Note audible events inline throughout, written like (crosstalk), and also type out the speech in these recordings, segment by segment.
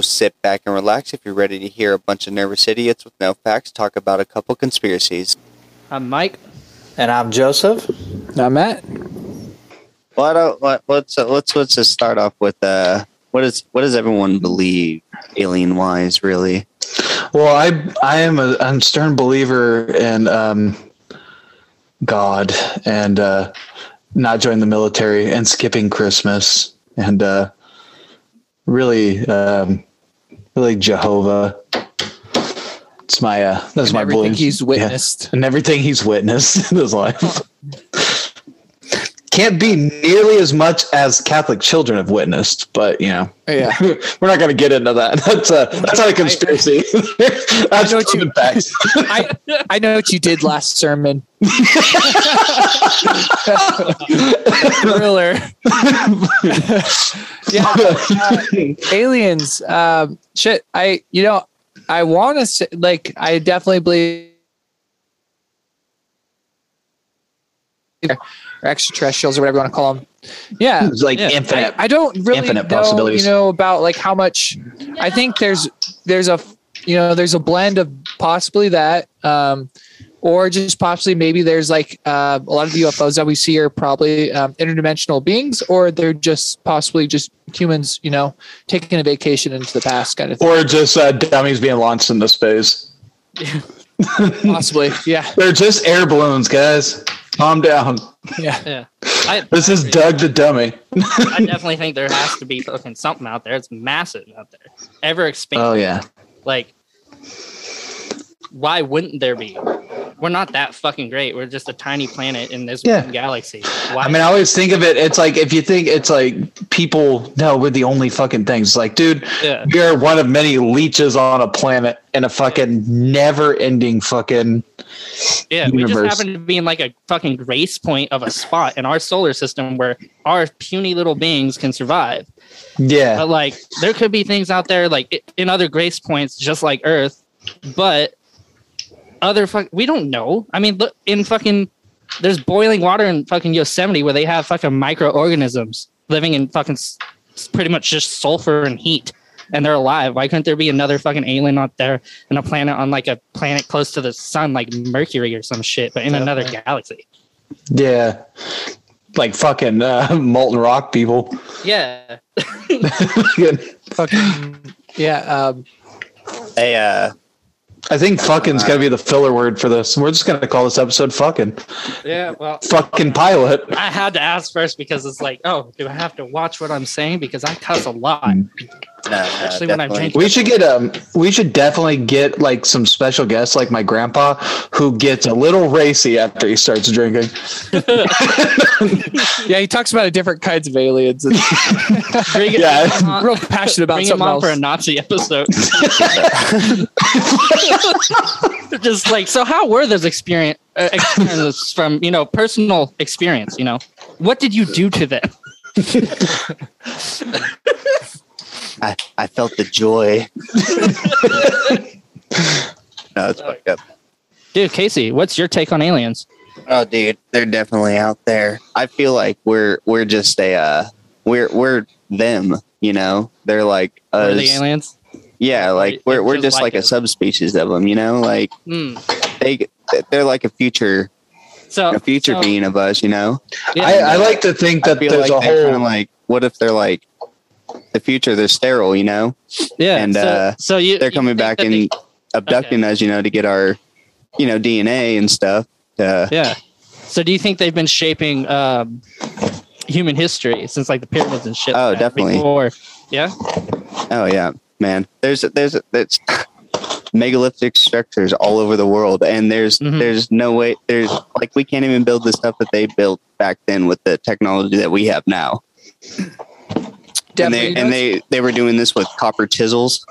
sit back and relax if you're ready to hear a bunch of nervous idiots with no facts talk about a couple conspiracies. I'm Mike. And I'm Joseph. I'm Matt. Well, I don't, let, let's uh, let's let's just start off with uh, what is what does everyone believe alien wise really? Well, I I am a, a stern believer in um, God and uh, not joining the military and skipping Christmas and uh, really um, really Jehovah. It's my uh, that's And my everything belief. he's witnessed. Yeah. and everything he's witnessed (laughs) in his life. Can't be nearly as much as Catholic children have witnessed, but you know, Yeah. (laughs) we're not going to get into that. (laughs) That's a that's not a conspiracy. (laughs) that's know what you- facts. I I know what you did last sermon. Thriller. yeah. uh, aliens. Um, shit. I you know I want to say like I definitely believe. Or extraterrestrials or whatever you want to call them. Yeah, It's like Yeah. infinite. I, I don't really infinite know, possibilities. you know, about like how much. I think there's there's a you know there's a blend of possibly that, um, or just possibly maybe there's like uh, a lot of the UFOs that we see are probably um, interdimensional beings, or they're just possibly just humans, you know, taking a vacation into the past kind of thing. or just uh, dummies being launched into space. (laughs) possibly, yeah, (laughs) They're just air balloons, guys. Calm down. yeah. Yeah. (laughs) I, This is Doug the dummy. I (laughs) definitely think there has to be fucking something out there. It's massive out there. Ever expanding. Oh yeah. Like, why wouldn't there be? We're not that fucking great. We're just a tiny planet in this Yeah. galaxy. Why? I mean, I always think of it. It's like if you think it's like people. No, we're the only fucking things. It's like, dude, yeah. we are one of many leeches on a planet in a fucking never-ending fucking. Yeah, we just universe. happen to be in like a fucking grace point of a spot in our solar system where our puny little beings can survive. Yeah. But like, there could be things out there like in other grace points, just like Earth, but other fuck, we don't know. I mean, look in fucking, there's boiling water in fucking Yosemite where they have fucking microorganisms living in fucking s- s- pretty much just sulfur and heat, and they're alive. Why couldn't there be another fucking alien out there and a planet on like a planet close to the sun, like Mercury or some shit, but in another galaxy? Yeah. Like fucking uh, (laughs) molten rock people. Yeah. (laughs) (laughs) Fucking yeah. Um, Hey, uh, I think fucking's gotta be the filler word for this. We're just gonna call this episode fucking. Yeah. Well, Fucking pilot. I had to ask first because it's like, oh, do I have to watch what I'm saying? Because I cuss a lot. Hmm. No, no, when I'm definitely. We should get um we should definitely get like some special guests like my grandpa who gets a little racy after he starts drinking. (laughs) yeah, he talks about different kinds of aliens. And (laughs) Bring it- Yeah. on- real passionate about Bring him something on else. for a Nazi episode. (laughs) Just like, so how were those experience uh, experiences from you know personal experience? You know, what did you do to them? I, I felt the joy. (laughs) no, it's fucked up. Dude, Casey, what's your take on aliens? Oh, dude, they're definitely out there. I feel like we're we're just a uh, we're we're them. You know, they're like Are us. the aliens? Yeah, like we're we're just just like like a subspecies of them. You know, like Hmm. they they're like a future So a future so, being of us. You know, yeah, I, I like to think that there's like a they're kinda whole like what if they're like the future? They're sterile. You know, yeah, and, so, uh, so you they're coming think back and they- abducting us. You know, to get our you know DNA and stuff. Uh, Yeah. So do you think they've been shaping um, human history since like the pyramids and shit? Oh, like definitely. Before, yeah. Oh yeah, man. There's there's there's (laughs) megalithic structures all over the world, and there's Mhm. there's no way there's like we can't even build the stuff that they built back then with the technology that we have now. And Definitely they and they they were doing this with copper chisels.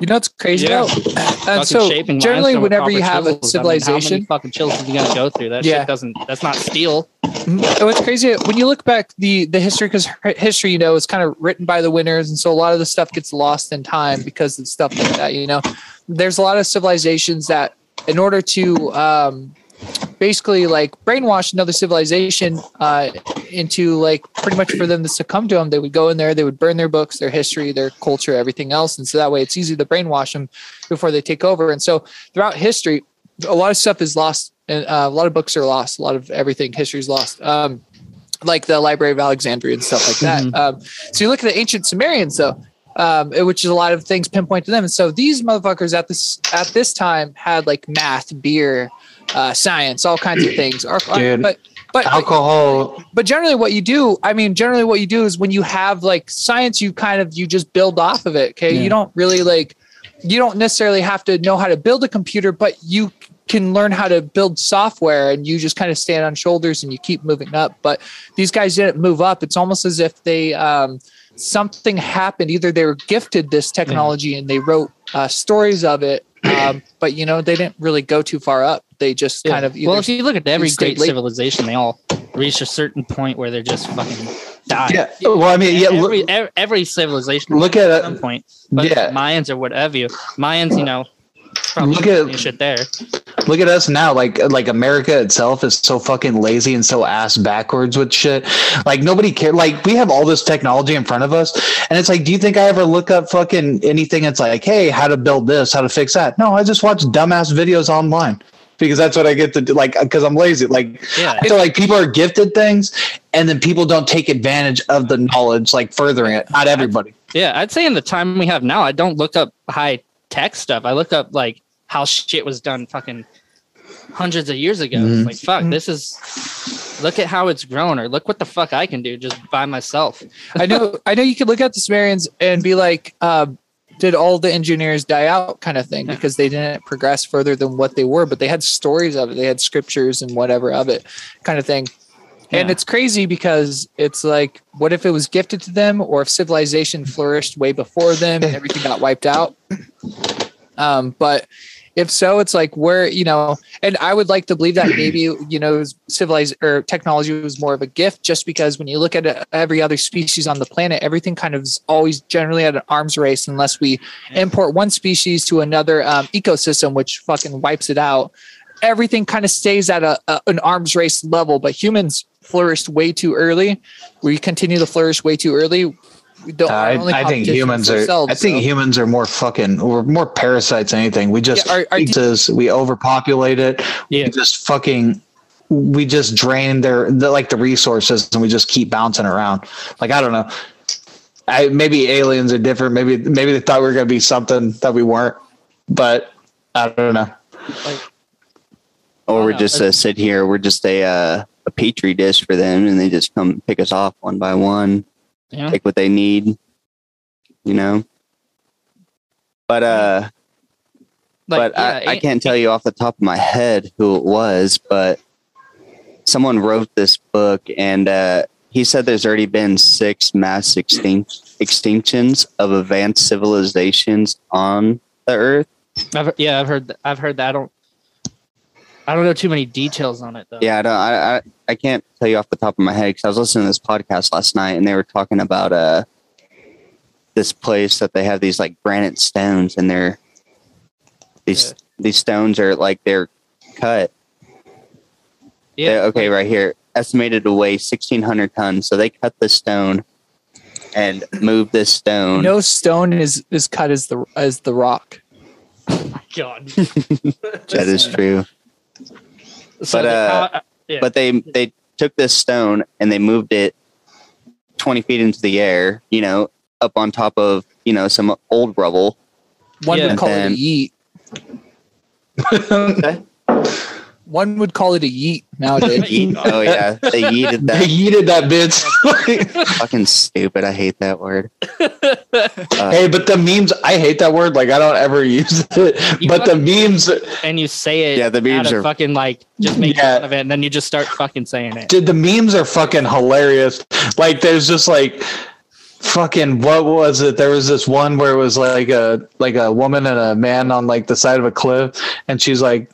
You know what's crazy Yeah. though? And so generally, whenever you copper have a chisels, I mean, how many civilization, fucking chisels are you gonna go through? That Yeah. shit doesn't. That's not steel. Mhm. what's crazy when you look back the the history because history, you know, is kind of written by the winners, and so a lot of the stuff gets lost in time because of stuff like that. You know, there's a lot of civilizations that, in order to um, basically like brainwash another civilization uh, into like pretty much for them to succumb to them. They would go in there, they would burn their books, their history, their culture, everything else, and so that way it's easy to brainwash them before they take over. And so throughout history, a lot of stuff is lost, and uh, a lot of books are lost. A lot of everything, history is lost. Um, like the Library of Alexandria and stuff like that. Mhm. Um, so you look at the ancient Sumerians, though, um, which is a lot of things pinpoint to them. And so these motherfuckers at this at this time had like math, beer, uh, science, all kinds of things. Or, Dude. but but Alcohol. but generally what you do i mean generally what you do is when you have like science you kind of you just build off of it okay Yeah. you don't really like you don't necessarily have to know how to build a computer but you can learn how to build software and you just kind of stand on shoulders and you keep moving up but these guys didn't move up it's almost as if they um, something happened either they were gifted this technology and they wrote uh, stories of it um, but you know they didn't really go too far up they just kind of well, if you look at every stayed great late. civilization, they all reach a certain point where they're just fucking die. Yeah. Well, I mean, yeah. every, Look, every, every civilization look at at some point. But Yeah. Mayans or whatever you Mayans, you know, probably Look at- shit there. Look at us now. Like like America itself is so fucking lazy and so ass backwards with shit. Like nobody care. Like we have all this technology in front of us, and it's like, do you think I ever look up fucking anything? It's like, hey, how to build this, how to fix that? No, I just watch dumbass videos online because that's what I get to do. Like because I'm lazy. Like Yeah. I feel like people are gifted things, and then people don't take advantage of the knowledge, like furthering it. Not everybody. Yeah, I'd say in the time we have now, I don't look up high tech stuff. I look up like how shit was done fucking hundreds of years ago. Mhm. Like fuck, this is look at how it's grown, or look what the fuck I can do just by myself. I know, I know. You could look at the Sumerians and be like, um, "Did all the engineers die out?" kind of thing, Yeah. because they didn't progress further than what they were. But they had stories of it. They had scriptures and whatever of it, kind of thing. And it's crazy because it's like, what if it was gifted to them, or if civilization flourished way before them and everything got wiped out? Um, but if so, it's like where you know, and I would like to believe that maybe you know, civilized or technology was more of a gift, just because when you look at uh, every other species on the planet, everything kind of is always generally at an arms race unless we import one species to another um, ecosystem, which fucking wipes it out. Everything kind of stays at a, a an arms race level, but humans flourished way too early. We continue to flourish way too early. The I, only I think humans are. I think so- humans are more fucking. We're more parasites than anything. We just Yeah, are- are- pizzas, we overpopulate it. Yeah. We just fucking. We just drain their the, like the resources, and we just keep bouncing around. Like I don't know. I maybe aliens are different. Maybe maybe they thought we were gonna be something that we weren't. But I don't know. Or Oh, we're just uh, sit here. We're just a uh, a petri dish for them, and they just come pick us off one by one, Yeah. take what they need. You know. But uh, Like, but I, yeah, I can't tell you off the top of my head who it was, but someone wrote this book, and uh, he said there's already been six mass extinct extinctions of advanced civilizations on the Earth. I've, yeah, I've heard. I've heard that. I don't. I don't know too many details on it though. Yeah, I don't. I I, I can't tell you off the top of my head because I was listening to this podcast last night, and they were talking about uh this place that they have these like granite stones, and they're these these stones are like they're cut. Yeah. Yeah, okay, right here. Estimated to weigh sixteen hundred tons. So they cut the stone and move this stone. no stone is is cut as the as the rock. (laughs) God. (laughs) that is true. So But, the- uh, uh, yeah. But they they took this stone and they moved it twenty feet into the air. You know, up on top of you know some old rubble. One Yeah. would call And it a yeet. (laughs) One would call it a yeet nowadays. (laughs) Yeet- oh yeah, they yeeted that. They that. yeeted that bitch. (laughs) Fucking stupid. I hate that word. Uh, (laughs) hey, but the memes. I hate that word. Like I don't ever use it. You But the memes. and you say it. Yeah, the memes are- fucking like just make Yeah. fun of it, and then you just start fucking saying it. Dude, the memes are fucking hilarious. Like there's just like fucking what was it? There was this one where it was like a like a woman and a man on like the side of a cliff, and she's like,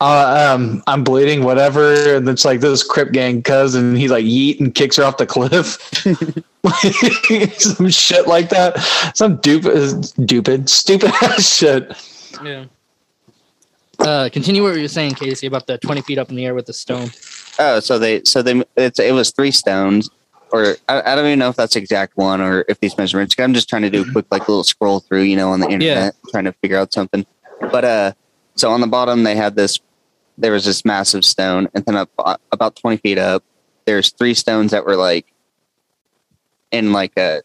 uh, um, I'm bleeding, whatever. And it's like this Crip gang cousin, he like yeet and kicks her off the cliff. (laughs) Some shit like that. Some stupid, stupid, stupid (laughs) ass shit. Yeah. Uh, continue what you were saying, Casey, about the twenty feet up in the air with the stone. Oh, so they so they it's it was three stones, or I, I don't even know if that's the exact one or if these measurements. I'm just trying to do a quick like little scroll through, you know, on the internet, trying to figure out something. But uh, so on the bottom they had this. There was this massive stone, and then up, about twenty feet up, there's three stones that were like in like a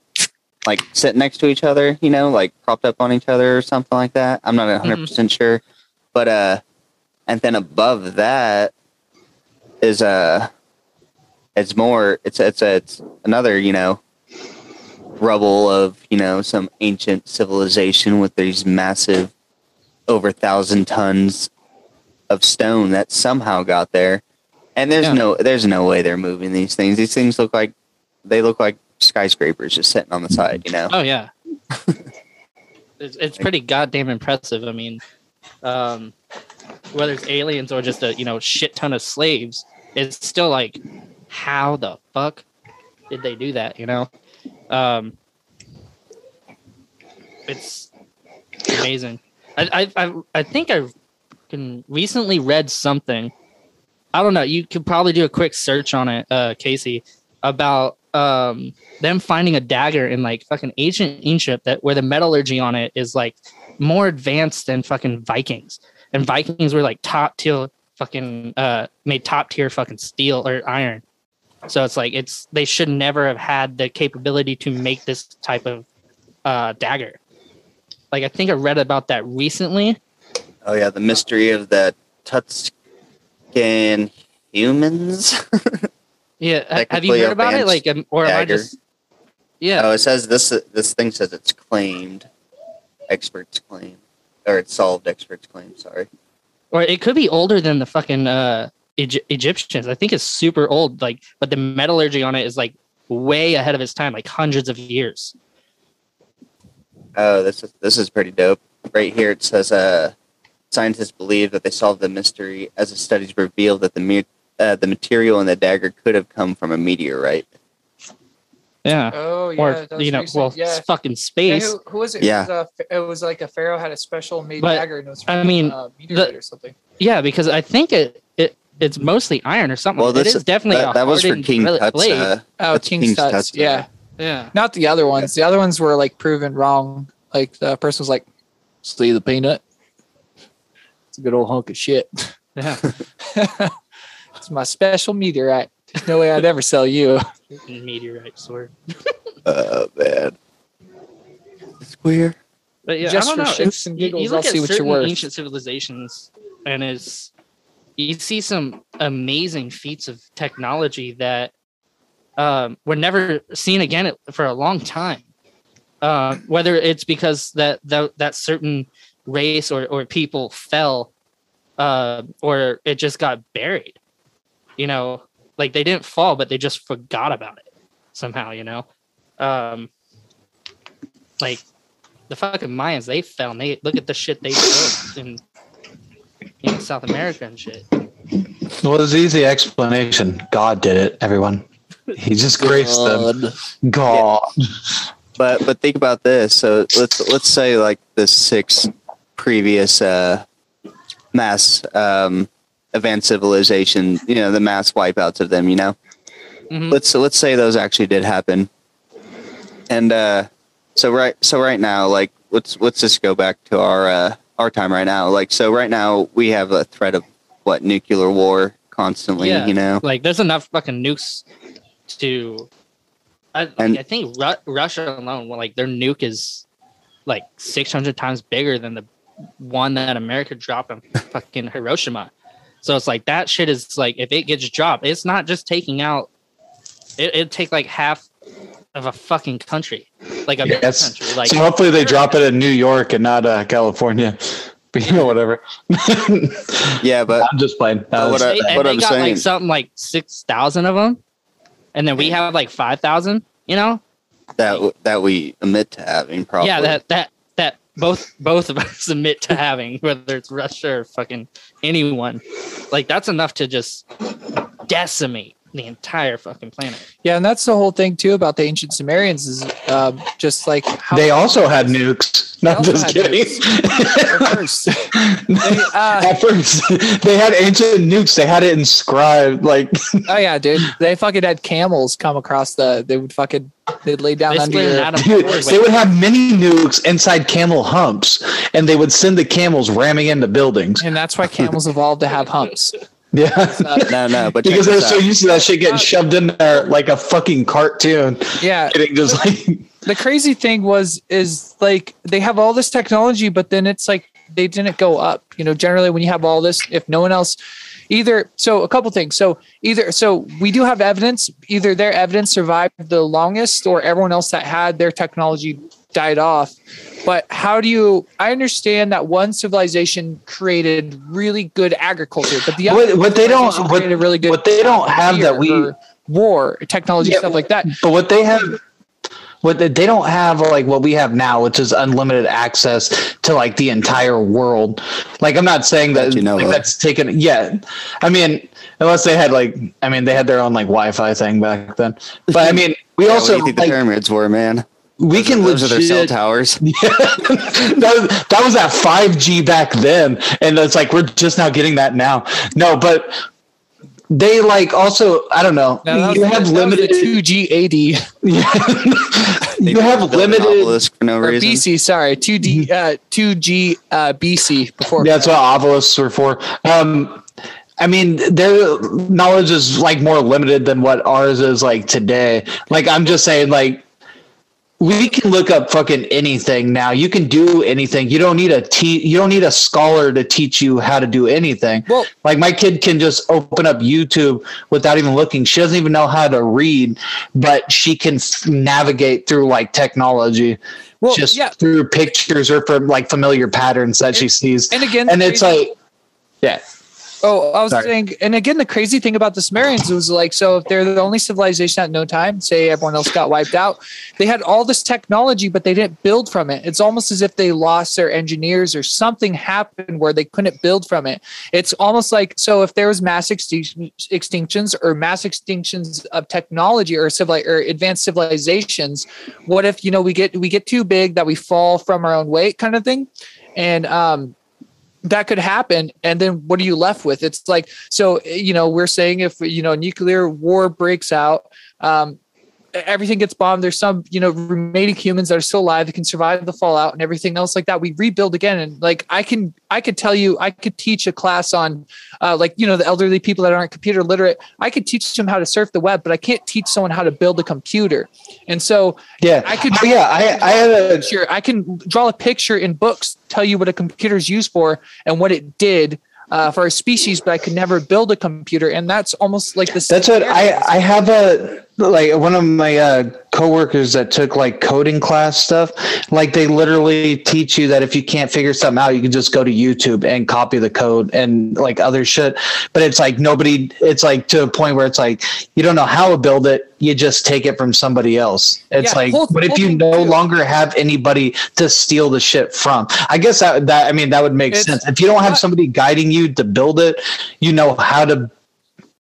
like sitting next to each other, you know, like propped up on each other or something like that. I'm not 100 percent sure, but uh, and then above that is uh it's more it's it's it's another you know rubble of you know some ancient civilization with these massive over thousand tons of stone that somehow got there and there's Yeah. no there's no way they're moving these things these things look like they look like skyscrapers just sitting on the side you know Oh yeah, (laughs) it's, it's pretty goddamn impressive. I mean, um, whether it's aliens or just a you know shit ton of slaves, it's still like, how the fuck did they do that? You know, um, it's amazing. I I I, I think I can recently read something. I don't know. You could probably do a quick search on it, uh, Casey, about um them finding a dagger in like fucking ancient Egypt that where the metallurgy on it is like more advanced than fucking Vikings. And Vikings were like top tier fucking uh made top tier fucking steel or iron. So it's like it's they should never have had the capability to make this type of uh dagger. Like I think I read about that recently. Oh yeah the mystery of the Tuscan humans (laughs) Yeah, have you heard about it? Like, um, or am I just? Yeah, Oh, it says this. This thing says it's claimed. Experts claim, or it's solved. Experts claim. Sorry. or it could be older than the fucking uh Egy- Egyptians. I think it's super old. Like, but the metallurgy on it is like way ahead of its time, like hundreds of years. Oh, this is this is pretty dope. Right here it says, uh, scientists believe that they solved the mystery as the studies revealed that the me- uh, the material in the dagger could have come from a meteorite. Yeah, Oh yeah, or that was you know, recent. well, yeah. s- fucking Yeah, space. who, who was it? Yeah. It was, a, it was like a pharaoh had a special made But, dagger, and it was I mean, uh, meteorite or something. Yeah, because I think it it it's mostly iron or something. Well, this is definitely that, a that was for King bla- Tut's. Uh, Oh, that's King's King's Tuts. Tuts, Yeah, yeah, not the other ones. The other ones were like proven wrong. Like the person was like, "See the peanut? It's a good old hunk of shit. yeah. (laughs) it's my special meteorite. There's no way I'd ever sell you." Meteorite sword. (laughs) oh man, it's weird. But yeah, Just I don't for know. shits and you- giggles, you look I'll at see what you're certain worth. ancient civilizations, and it's you see some amazing feats of technology that um, were never seen again for a long time. Uh, whether it's because that that, that certain race or, or people fell, uh, or it just got buried. You know, like they didn't fall, but they just forgot about it somehow. You know, um, like the fucking Mayans, they fell and they look at the shit they built in you know, South America and shit. Well, there's easy explanation. God did it, everyone. He just graced them. God. But but think about this. So let's let's say like the six previous uh, mass um, advanced civilization, you know, the mass wipeouts of them. You know, Mhm. let's so let's say those actually did happen. And uh, so right so right now, like let's let's just go back to our uh, our time right now. Like so right now we have a threat of what nuclear war constantly. Yeah. You know. Like, there's enough fucking nukes to. I, like, And- I think Ru- Russia alone, well, like their nuke is like 600 times bigger than the one that America dropped on fucking Hiroshima. So it's like that shit is like if it gets dropped, it's not just taking out. It, it'd take like half of a fucking country, like a Yes. country. Like so hopefully they drop it in New York and not uh, California. (laughs) But you know, whatever. (laughs) Yeah, but I'm just playing. But what I- they, and what they I'm got saying- like something like six thousand of them, and then we have like five thousand. You know, that that we admit to having probably. yeah, that that that both both of us (laughs) admit to having, whether it's Russia or fucking anyone. Like that's enough to just decimate the entire fucking planet. Yeah, and that's the whole thing too about the ancient Sumerians is um, just like how They also had nukes. Not just kidding. At first. (laughs) They, uh, At first, they had ancient nukes. They had it inscribed. Like, (laughs) oh yeah, dude. They fucking had camels come across the. They would fucking. They'd lay down under. Basically, an your- Adam dude, they would have mini nukes inside camel humps, and they would send the camels ramming into buildings. and that's why camels evolved to have humps. (laughs) Yeah. No, no, but because they're so used to that shit getting shoved in there like a fucking cartoon. Yeah. Getting just like the crazy thing was is like they have all this technology but then it's like they didn't go up you know generally when you have all this if no one else either so a couple things so either so we do have evidence either their evidence survived the longest or everyone else that had their technology died off. But how do you i understand that one civilization created really good agriculture but the other what, what they don't what, created really good what they don't have that we war technology Yeah, stuff like that. but what they have what they, they don't have like what we have now which is unlimited access to like the entire world. Like i'm not saying that That you know like, that's taken yeah. I mean unless they had like i mean they had their own like wi-fi thing back then. But i (laughs) mean we Yeah, also what do you think like, the pyramids were, man? We Those can are, those are their cell legit towers. Yeah. (laughs) that, was, that was at 5G back then. And it's like, we're just now getting that now. No, but they like also, I don't know. Now, that was you have that was the limited, 2G AD (laughs) They you have limited, for no or reason. BC. Sorry, 2D, uh, 2G uh, BC before. Yeah, that's what obelisks were for. Um, I mean, their knowledge is like more limited than what ours is like today. Like, I'm just saying, like, we can look up fucking anything now. You can do anything. You don't need a te- you don't need a scholar to teach you how to do anything. Well- like my kid can just open up YouTube without even looking. She doesn't even know how to read, but she can f- navigate through like technology Well, just yeah. through pictures or from like familiar patterns that she sees. And again, And it's crazy- like yeah. Oh, I was Sorry. saying, and again, the crazy thing about the Sumerians was like, so if they're the only civilization at no time, say everyone else got wiped out, they had all this technology, but they didn't build from it. It's almost as if they lost their engineers or something happened where they couldn't build from it. It's almost like, so if there was mass extinction, extinctions or mass extinctions of technology or civil or advanced civilizations, what if you know we get we get too big that we fall from our own weight, kind of thing, and um that could happen and then what are you left with? It's like so you know we're saying if you know nuclear war breaks out um everything gets bombed there's some you know remaining humans that are still alive that can survive the fallout and everything else like that we rebuild again and like i can i could tell you i could teach a class on uh, like you know the elderly people that aren't computer literate i could teach them how to surf the web but i can't teach someone how to build a computer and so Yeah. I could- Oh, yeah, I I had a picture. I can draw a picture in books, tell you what a computer is used for and what it did uh, for a species, but I could never build a computer, and that's almost like the. That's what I I have a like one of my uh, coworkers that took like coding class stuff. Like they literally teach you that if you can't figure something out, you can just go to YouTube and copy the code and like other shit. But it's like nobody. It's like to a point where it's like you don't know how to build it. You just take it from somebody else. It's Yeah, like whole- what if you no too. longer have anybody to steal the shit from? I guess that that I mean that would make It's- sense. If you don't have somebody guiding you to build it, you know how to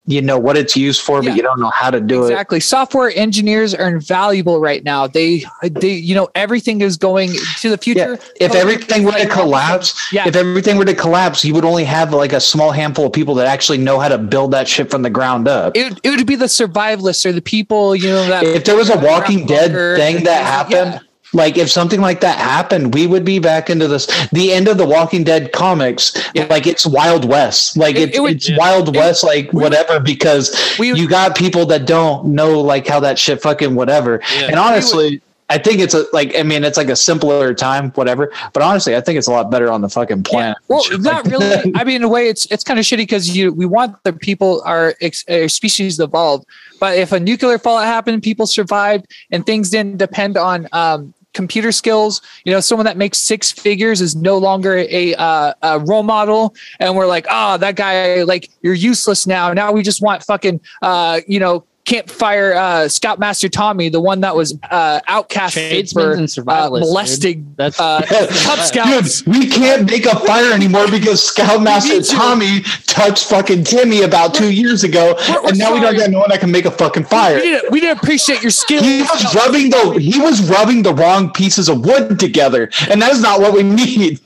you know what it's used for, Yeah. but you don't know how to do it. Exactly. Software engineers are invaluable right now. They, they, you know, everything is going to the Yeah. future. If Coding everything were to collapse, Yeah. if everything were to collapse, you would only have like a small handful of people that actually know how to build that shit from the ground up. It, it would be the survivalists or the people, you know, that If there was a Walking Dead Bunker, thing that yeah. Like if something like that happened, we would be back into this the end of the Walking Dead comics. Yeah. Like it's Wild West, like It- it's it would- it's Wild West, like we would- whatever, because we you got people that don't know like how that shit fucking whatever. Yeah. And honestly. I think it's a like I mean it's like a simpler time, whatever. But honestly, I think it's a lot better on the fucking Yeah. planet. Well, Shit not like really. that. I mean, in a way, it's it's kind of shitty because you we want the people our our species to evolve, but if a nuclear fallout happened, people survived, and things didn't depend on um, computer skills. You know, someone that makes six figures is no longer a, uh, a role model, and we're like, oh, that guy, like you're useless now. Now we just want fucking, uh, you know. Campfire uh, Scoutmaster Tommy, the one that was uh, outcasted for and uh, molesting That's uh, (laughs) Cub Scouts. Dude, we can't make a fire anymore because Scoutmaster Tommy touched fucking Timmy about two years ago, We're- we're and now we don't sorry. got no one that can make a fucking fire. We didn't, we didn't appreciate your skill. He was rubbing the he was rubbing the wrong pieces of wood together, and that is not what we need.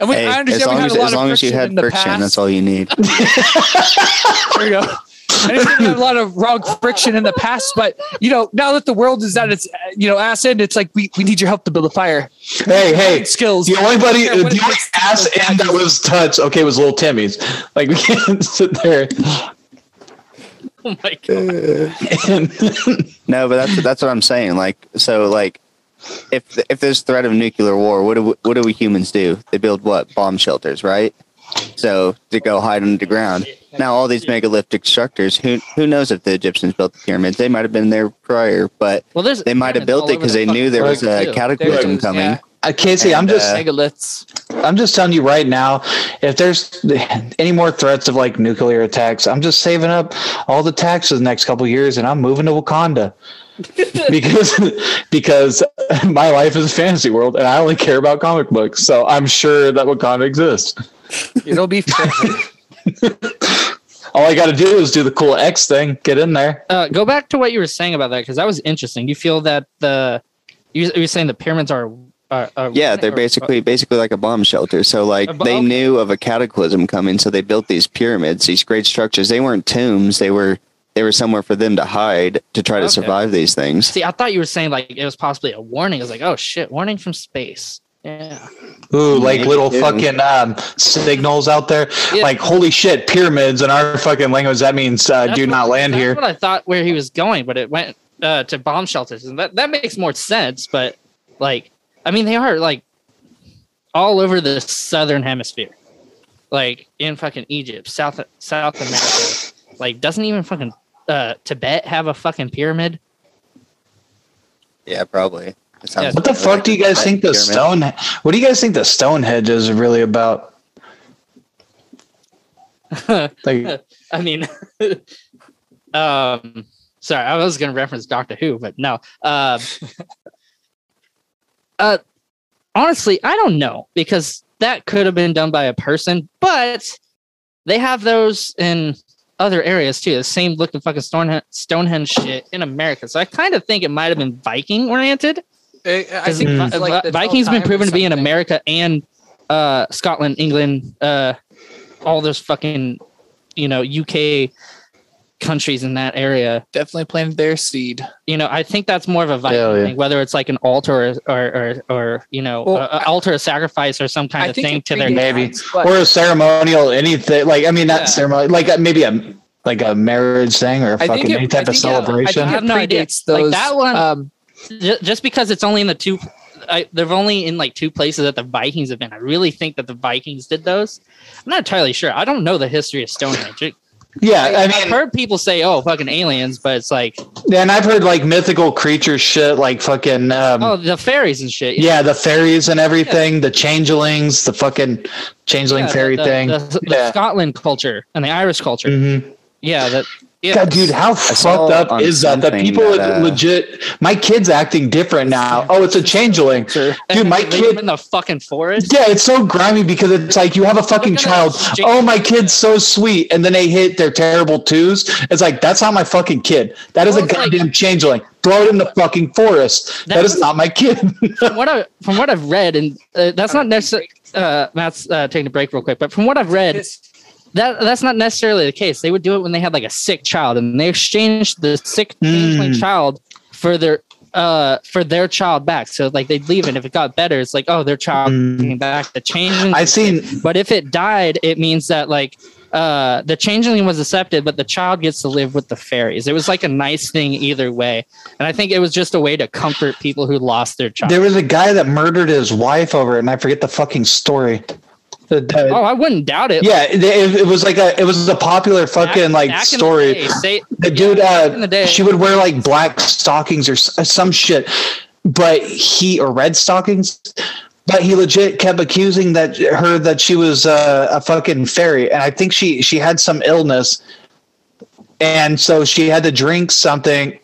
And we, Hey, I as understand we long had as, a lot as of long as you had friction, past. that's all you need. (laughs) There you go. I understand we had a lot of wrong friction in the past, but you know, now that the world is at its you know ass end, it's like we, we need your help to build a fire. Hey, hey, skills. the only buddy, Yeah, the only takes ass end that was touched, okay, was little Timmy's. Like we can't (laughs) sit there. oh my god. (laughs) No, but that's that's what I'm saying. Like, so like, if if there's threat of nuclear war, what do we, what do we humans do? They build what bomb shelters, right? So to go hide underground. Now all these megalithic structures, who who knows if the Egyptians built the pyramids? They might have been there prior, but Well, they might have built it because the they knew there was a too. cataclysm There is, coming. yeah. uh, Casey, I'm And, just uh, Megaliths. I'm just telling you right now, if there's any more threats of like nuclear attacks, I'm just saving up all the taxes the next couple years and I'm moving to Wakanda. (laughs) because because my life is a fantasy world and I only care about comic books. So I'm sure that Wakanda exists. It'll be fair. (laughs) All I got to do is do the cool X thing, get in there. Uh, go back to what you were saying about that because that was interesting. You feel that the you you're saying the pyramids are are, are Yeah, they're or- basically basically like a bomb shelter. So like A bo- they okay. knew of a cataclysm coming, so they built these pyramids, these great structures. They weren't tombs; they were they were somewhere for them to hide to try to survive these things. See, I thought you were saying like it was possibly a warning. I was like, oh shit, warning from space. Yeah. Ooh, like little fucking um, signals out there. Yeah. Like, holy shit, pyramids in our fucking language. That means uh, That's do what- not land that's here. what I thought where he was going, but it went uh, to bomb shelters, and that that makes more sense. But like, I mean, they are like all over the southern hemisphere, like in fucking Egypt, South South America. Like, doesn't even fucking uh, Tibet have a fucking pyramid? Yeah, probably. It sounds Yeah. What the like fuck do you guys think the pyramid. stone? What do you guys think the Stonehenge is really about? (laughs) Like, I mean, (laughs) um, sorry, I was going to reference Doctor Who, but no. Um, (laughs) uh, honestly, I don't know because that could have been done by a person, but they have those in other areas too. The same looking fucking Stonehenge, Stonehenge shit in America. So I kind of think it might have been Viking oriented. I think Mm. it's like the Vikings been proven to be in. America and uh, Scotland, England, uh, all those fucking, you know, UK countries in that area. Definitely planted their seed. You know, I think that's more of a Viking yeah. thing, whether it's like an altar or, or, or, or you know, Well, a, a I- altar, a sacrifice, or some kind I of thing to their predates- maybe, but- or a ceremonial anything. Like, I mean, not Yeah. ceremony. Like uh, maybe a like a marriage thing or a I think fucking it- any I type of think, yeah, I celebration. I think have it no idea. predates Like those. that one- Um, Ju- just because it's only in the two I, they're only in like two places that the Vikings have been. I really think that the Vikings did those. I'm not entirely sure. I don't know the history of Stonehenge. It- yeah, I mean I've heard people say, "Oh, fucking aliens," but it's like, and I've heard like mythical creature shit, like fucking. Um, oh, the fairies and shit. Yeah, the fairies and everything, the changelings, the fucking changeling Yeah, fairy the, thing. The, yeah. Scotland culture and the Irish culture. Mhm. Yeah, that. Yeah, God, dude, how saw fucked up is that? That people that, uh, legit. My kid's acting different now. Oh, it's a changeling, And dude. My leave them kid. in the fucking forest. Yeah, it's so grimy because it's like you have a fucking child. Oh, my kid's so sweet, and then they hit their terrible twos. It's like that's not my fucking kid. That is Well, a it's like- goddamn changeling. Throw it in the fucking forest. That that is not my kid. (laughs) from what I from what I've read, and uh, that's not necessarily. Uh, Matt's uh, taking a break real quick, but from what I've read, that that's not necessarily the case. They would do it when they had like a sick child, and they exchanged the sick Mm. child for their uh for their child back. So like they'd leave, and if it got better, it's like oh their child Mm. came back. The changeling, I've seen. but if it died, it means that like uh the changeling was accepted, but the child gets to live with the fairies. It was like a nice thing either way, and I think it was just a way to comfort people who lost their child. There was a guy that murdered his wife over it, and I forget the fucking story. The, the- oh, I wouldn't doubt it. yeah, it, it was like a it was a popular fucking like Back in the story. day, say- The dude, back the uh, she would wear like black stockings or uh, some shit, but he or red stockings. But he legit kept accusing that her that she was uh, a fucking fairy, and I think she she had some illness. and so she had to drink something.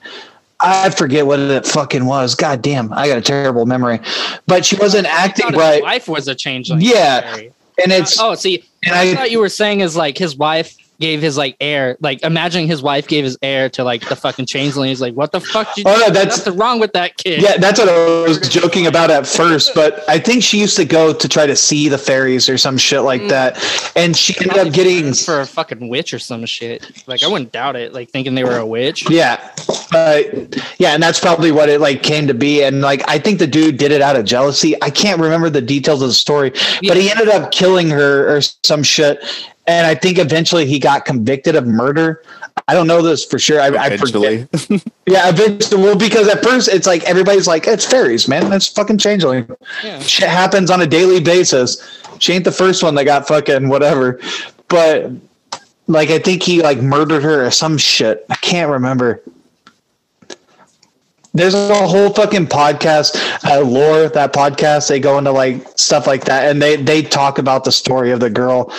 I forget what it fucking was. God damn, I got a terrible memory. But she wasn't acting right, Life was a changeling. Yeah. Sorry. And it's Oh, see, and I I thought you were saying is like his wife gave his like heir, like imagining his wife gave his heir to like the fucking changeling. He's like, what the fuck? Did Oh, you no, that's- nothing wrong with that kid. Yeah, that's what I was joking about at first, but I think she used to go to try to see the fairies or some shit like mm. that, and she ended up getting for a fucking witch or some shit. Like I wouldn't doubt it. Like thinking they were a witch. yeah, but yeah, and that's probably what it like came to be, and like I think the dude did it out of jealousy. I can't remember the details of the story, but he ended up killing her or some shit, and I think eventually he got convicted of murder. I don't know this for sure. I, I forget. Eventually. (laughs) Yeah, eventually. Well, because at first it's like everybody's like, it's fairies, man. That's fucking changeling. Yeah. Shit happens on a daily basis. She ain't the first one that got fucking whatever. But like I think he like murdered her or some shit. I can't remember. There's a whole fucking podcast, uh, lore that podcast. They go into like stuff like that, and they they talk about the story of the girl,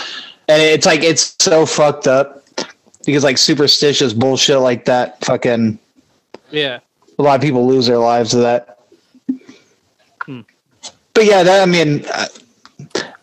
and it's like it's so fucked up because like superstitious bullshit like that. Fucking Yeah. a lot of people lose their lives to that. Hmm. But yeah, that I mean,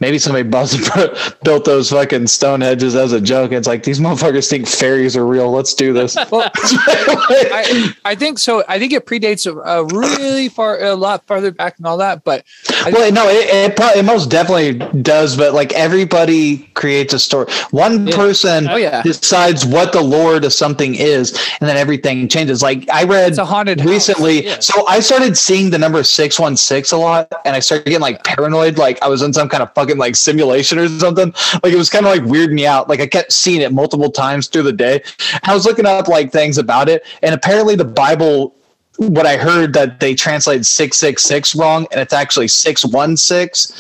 maybe somebody (laughs) built those fucking stone hedges as a joke. It's like these motherfuckers think fairies are real. Let's do this. (laughs) Well, I, I think so. I think it predates uh, really far, a lot farther back and all that. But I well, no, it it, pro- it most definitely does. But like everybody creates a story. One Yeah. person Oh, yeah. decides what the lore to something is, and then everything changes. Like I read it's a haunted recently. yeah. So I started seeing the number 616 a lot and I started getting like paranoid, like I was in some kind of fucking like simulation or something. Like it was kind of like weirding me out. Like I kept seeing it multiple times through the day. I was looking up like things about it. And apparently the Bible, what I heard that they translated 666 wrong and it's actually 616.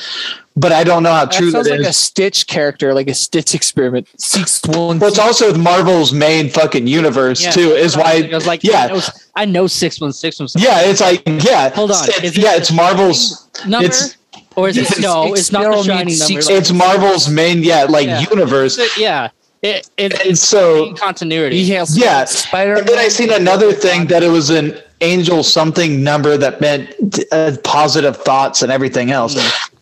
But I don't know how true that sounds like a Stitch character, like a Stitch experiment. Six one. well, it's also Marvel's main fucking universe Yeah. too, is why I was like, yeah. I know, I know six one six one. yeah, it's like yeah. Hold on. It's, Is yeah, it's Marvel's number, it's- or is it no? It's not the shining number. like- it's Marvel's main yeah like Yeah. universe. yeah. It, it, And so continuity. He has Yeah. Spider. and then I seen another thing that it was an angel something number that meant uh, positive thoughts and everything else.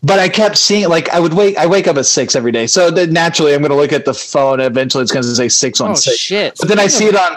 But I kept seeing like I would wake I wake up at six every day, so then naturally I'm going to look at the phone. And eventually, it's going to say six oh one six. shit! But then I see it on.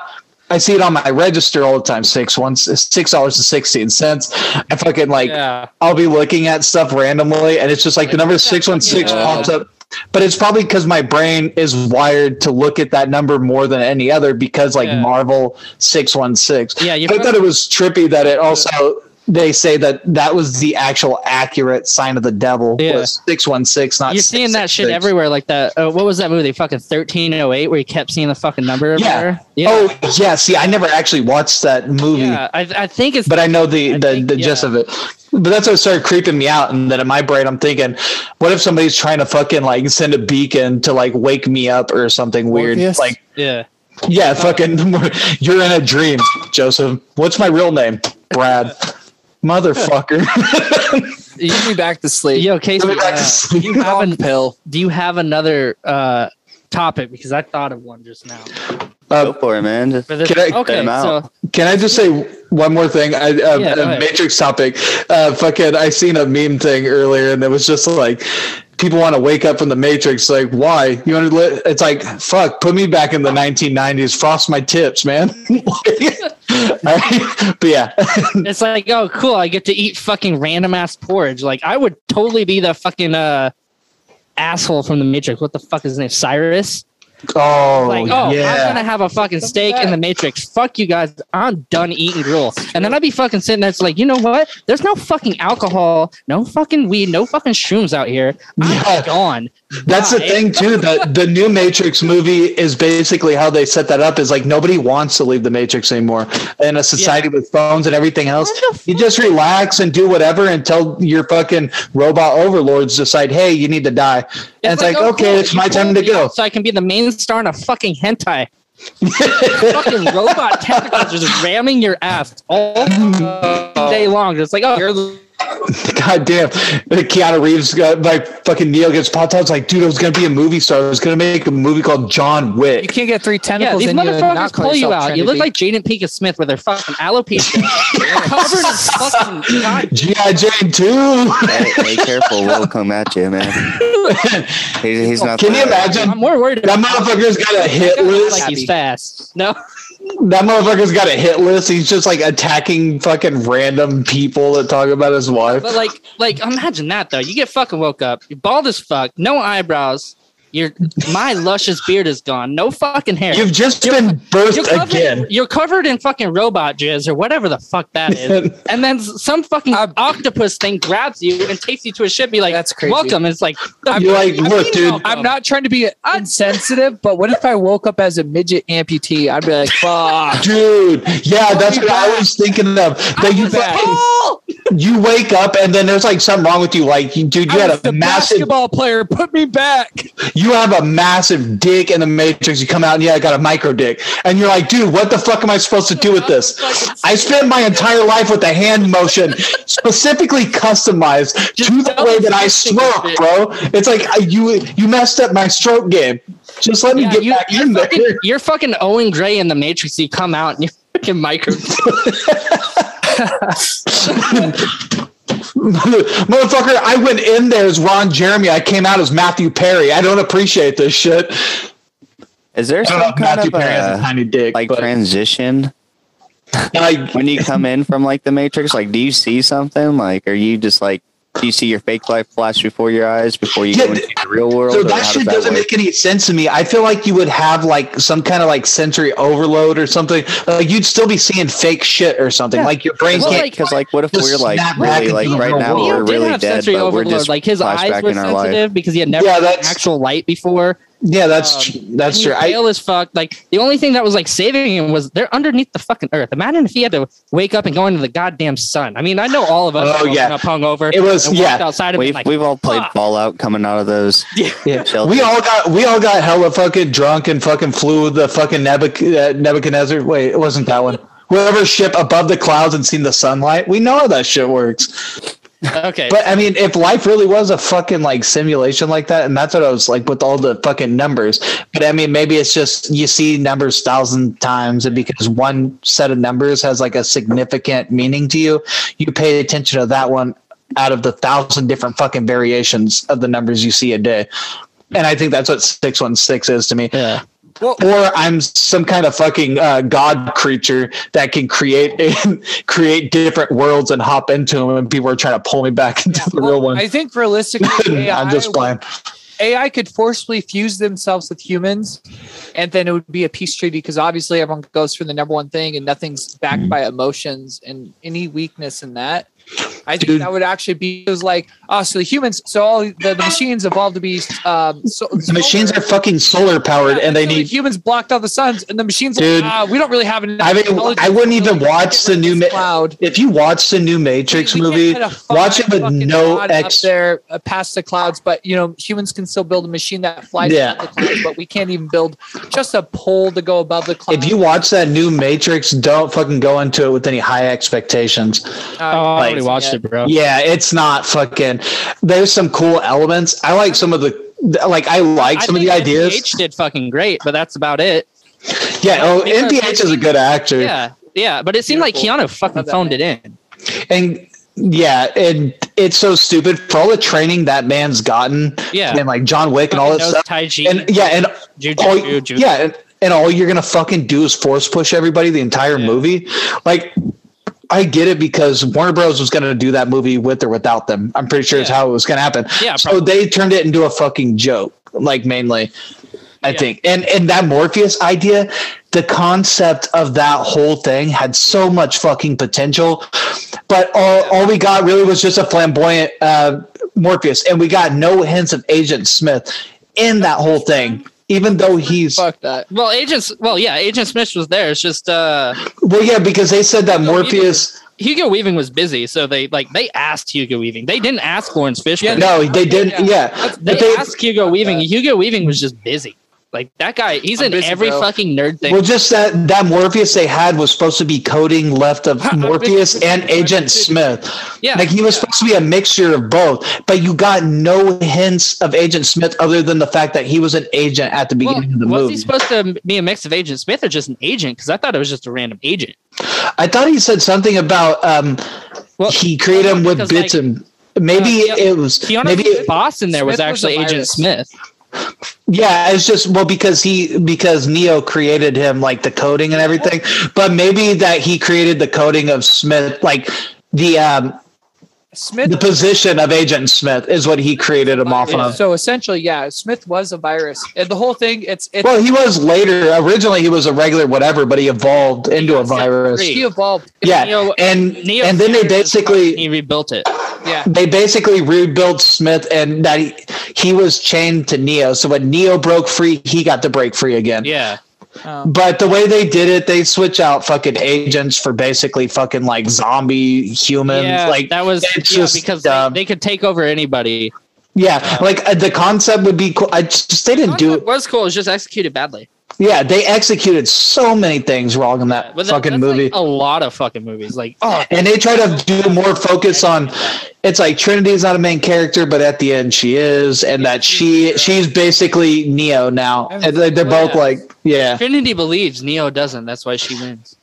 I see it on my register all the time. Six one six dollars and sixteen cents. I fucking like yeah. I'll be looking at stuff randomly, and it's just like the number six one six pops up. But it's probably because my brain is wired to look at that number more than any other because like Yeah. Marvel six one six. Yeah, you I thought it was trippy that it also they say that that was the actual accurate sign of the devil Yeah. was six one six, not You're seeing that shit everywhere, like that. Uh, what was that movie? Fucking thirteen oh eight, where you kept seeing the fucking number Yeah. everywhere. Yeah. Oh yeah, see, I never actually watched that movie. yeah. I, I think it's. but I know the I the, think- the gist yeah. of it. But that's what started creeping me out, and then in my brain, I'm thinking, what if somebody's trying to fucking like send a beacon to like wake me up or something weird? Morpheus? Like, yeah. yeah, fucking, (laughs) you're in a dream, Joseph. What's my real name? Brad. Motherfucker. (laughs) You get me back to sleep. Yo, Casey, me back to uh, sleep. do you have Calm an, pill. do you have another uh, topic? Because I thought of one just now. Go Uh, for it, man. For Can I- okay, so can I just say one more thing? I, uh, Yeah, a. Matrix topic. Uh, fucking, I seen a meme thing earlier, and it was just like, people want to wake up from the Matrix. Like, why? You want to? Li-? It's like, fuck, put me back in the 1990s. Frost my tips, man. (laughs) (laughs) But yeah, (laughs) it's like, oh, cool. I get to eat fucking random ass porridge. Like, I would totally be the fucking uh, asshole from the Matrix. What the fuck is his name? Cyrus? Oh, like, oh, yeah. I'm gonna have a fucking steak in the Matrix. Fuck you guys. I'm done eating gruel. And then I'd be fucking sitting there. It's like, you know what? There's no fucking alcohol, no fucking weed, no fucking shrooms out here. I'm Yeah. gone. That's the thing eh? too. The the new Matrix movie is basically how they set that up. Is like nobody wants to leave the Matrix anymore. In a society with phones and everything else, you just relax and do whatever until your fucking robot overlords decide, hey, you need to die. And it's like, oh, okay, cool. it's my time to go. So I can be the main star in a fucking hentai. (laughs) fucking robot tentacles just ramming your ass all day long. It's like, oh, You're God damn. Keanu Reeves got like fucking Neo gets popped out. It's like, dude, I was gonna be a movie star. I was gonna make a movie called John Wick. You can't get three Yeah, tentacles these in you and motherfuckers not call pull you yourself out. You look Trinity. like Jaden Pinkett Smith with their fucking alopecia (laughs) covered in fucking. God, G.I. Jane 2. Hey, hey, careful, we'll come at you, man. (laughs) (laughs) He- he's not. Can you imagine? I'm more worried That motherfucker's got a hit list. Like he's fast. No. (laughs) That motherfucker's got a hit list. He's just like attacking fucking random people that talk about his wife. But like, like imagine that though. You get fucking woke up. You're bald as fuck. No eyebrows. Your my luscious beard is gone. No fucking hair. You've just You're- been birthed you're covered, again. you're covered in fucking robot jizz or whatever the fuck that is. and then some fucking I'm- octopus thing grabs you and takes you to a ship. Be like, That's crazy. Welcome. And it's like, You're like, look, dude. I'm not trying to be insensitive, but what if I woke up as a midget amputee? I'd be like, fuck. Dude, yeah, that's me what I was thinking of. That you was like, oh, you wake up and then there's like something wrong with you. Like, dude, you I had a massive, basketball player. Put me back. you have a massive dick in the Matrix. You come out and yeah, I got a micro dick, and you're like, dude, what the fuck am I supposed to do with (laughs) this? I spent my entire life with a hand motion specifically customized Just to the way that I stroke, it. bro. It's like I- you you messed up my stroke game. Just let me yeah, get you, back you're, in there. fucking, you're fucking Owen Gray in the Matrix. You come out and you're fucking micro. (laughs) (laughs) Motherfucker, I went in there as Ron Jeremy. I came out as Matthew Perry. I don't appreciate this shit. Is there some know kind Matthew of Perry has a a, tiny dick, like but transition like, when you come in from like the Matrix? Like, do you see something? Like, are you just like, do you see your fake life flash before your eyes before you Yeah, go into the real world? so that shit does doesn't work? make any sense to me. I feel like you would have like some kind of like sensory overload or something. Like you'd still be seeing fake shit or something. Yeah. Like your brain Well, can't. like- Because like, what if we're like really like right now we're really dead, sensory but we're just Like his eyes were in our life. sensitive because he had never Yeah, seen that's- actual light before. Yeah, that's Um, that's true. he's I, pale as fuck. Like the only thing that was like saving him was they're underneath the fucking earth. Imagine if he had to wake up and go into the goddamn sun. I mean, I know all of us Oh, yeah. woken up hungover. It was- yeah. outside and been We've like, we've all played "Fuck." Fallout coming out of those. (laughs) Yeah. shelters. We all got we all got hella fucking drunk and fucking flew the fucking Nebuch- uh, Nebuchadnezzar. Wait, it wasn't that one. Whoever ship above the clouds and seen the sunlight. We know how that shit works. Okay. But I mean, if life really was a fucking like simulation like that, and that's what I was like with all the fucking numbers. But I mean, maybe it's just you see numbers thousand times, and because one set of numbers has like a significant meaning to you, you pay attention to that one out of the thousand different fucking variations of the numbers you see a day. And I think that's what six one six is to me. yeah. Or I'm some kind of fucking uh, god creature that can create (laughs) create different worlds and hop into them, and people are trying to pull me back into the real one. I think realistically, AI, (laughs) I'm just playing. AI could forcibly fuse themselves with humans, and then it would be a peace treaty because obviously everyone goes for the number one thing, and nothing's backed Mm-hmm. by emotions and any weakness in that. I think Dude. that would actually be it was like oh, so the humans, so all the, the machines evolved to be um, so, The machines are fucking solar powered, and they so the need. humans blocked out the suns, and the machines Dude. like, ah, we don't really have enough. I mean, I wouldn't even really watch the new this Ma- cloud. If you watch the new Matrix We- we movie, can't put a watch it fine with no god ex. there uh, past the clouds. But you know, humans can still build a machine that flies Yeah. the clouds. But we can't even build just a pole to go above the clouds. If you watch that new Matrix, don't fucking go into it with any high expectations. Oh, I already Like- watched it, bro. Yeah, it's not fucking. There's some cool elements. I like some of the. Like I like I some of the ideas. NPH did fucking great, but that's about it. Yeah. Oh, Because NPH is a good actor. Yeah, yeah, but it seemed like Beautiful. Keanu fucking phoned it in. And yeah, and it's so stupid for all the training that man's gotten. Yeah. And like John Wick and all that stuff. Tai Chi, And yeah, and Jiu-Jitsu, all, Jiu-Jitsu. yeah, and, and all you're gonna fucking do is force push everybody the entire Yeah. movie. Like, I get it because Warner Bros was gonna do that movie with or without them. I'm pretty sure it's how it was gonna happen. Yeah, So probably. they turned it into a fucking joke, like mainly. I Yeah. think, and and that Morpheus idea, the concept of that whole thing had so much fucking potential, but all, all we got really was just a flamboyant uh, Morpheus, and we got no hints of Agent Smith in that whole thing. Even though he's fuck that. Well, agents. Well, yeah, Agent Smith was there. It's just uh, well, yeah, because they said that Morpheus. Hugo Weaving was busy, so they like they asked Hugo Weaving. They didn't ask Laurence Fishburne. Yeah, No, they didn't. Yeah, They, but they, asked Hugo Weaving. Hugo Weaving was just busy. Like that guy, he's I'm in busy, every bro. fucking nerd thing. Well, just that that Morpheus they had was supposed to be coding left of (laughs) Morpheus and Agent Smith. yeah, Like he was supposed to be a mixture of both, but you got no hints of Agent Smith other than the fact that he was an agent at the well, beginning of the was movie. he supposed to be a mix of Agent Smith or just an agent? Because I thought it was just a random agent. I thought he said something about um Well, he created him with because, bits like, and maybe uh, it was Keanu maybe Reeves' boss in there was Smith was a actually Agent virus. Smith. Yeah, it's just well because he because Neo created him like the coding and everything, but maybe that he created the coding of Smith, like the um Smith the position of Agent Smith is what he created him off of. So essentially, yeah, Smith was a virus, and the whole thing it's it's Well, he was later. Originally, he was a regular whatever, but he evolved into a virus. free. he evolved. Yeah, Neo- and Neo and then they fired his fucking- basically he rebuilt it. Yeah, they basically rebuilt Smith, and that he, he was chained to Neo. So when Neo broke free, he got to break free again. Yeah, um, But the way they did it, they switch out fucking agents for basically fucking like zombie humans. yeah. like that was yeah, just because they, they could take over anybody. yeah, like uh, the concept would be cool. I just they didn't do It was cool. It was just executed badly. Yeah, they executed so many things wrong in that But that- fucking that's movie. Like a lot of fucking movies. Like oh, and they try to (laughs) do more focus on it's like Trinity is not a main character, but at the end she is, and that she she's basically Neo now. And they- they're both Yeah. like, yeah, Trinity believes Neo doesn't. That's why she wins.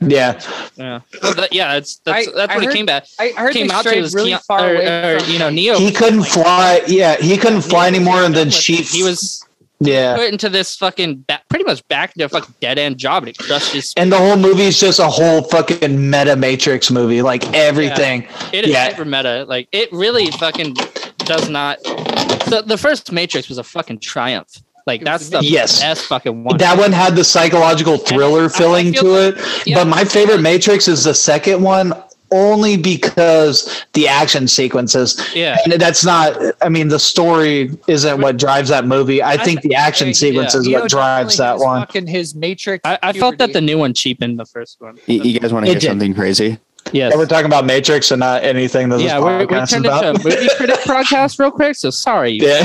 yeah. Yeah, that- yeah. That's that's I- that's I what heard- it came back. I heard came they out to was really Keanu- far or, away or, from you know Neo. He couldn't fly. Yeah, he couldn't fly Neo anymore, and then she. he was yeah. put into this fucking ba- pretty much back into a fucking dead end job, and it crushed his. And the whole movie is just a whole fucking meta Matrix movie, like everything. It is yeah. hyper meta. Like it really fucking does not. The, the first Matrix was a fucking triumph. Like that's the Yes. best fucking one. That one had the psychological thriller I feeling to like- it. yeah. But my favorite Matrix is the second one only because the action sequences. Yeah. And that's not I mean the story isn't what drives that movie. I think the action yeah. sequence is Neo what drives that one. Fucking his Matrix. I, I felt that the new one cheapened the first one. You, you guys want to It hear something crazy? Yes. Yeah, we're talking about Matrix and not anything that this yeah, we're, we turned about. into (laughs) a movie critic (laughs) podcast real quick. So sorry. Yeah.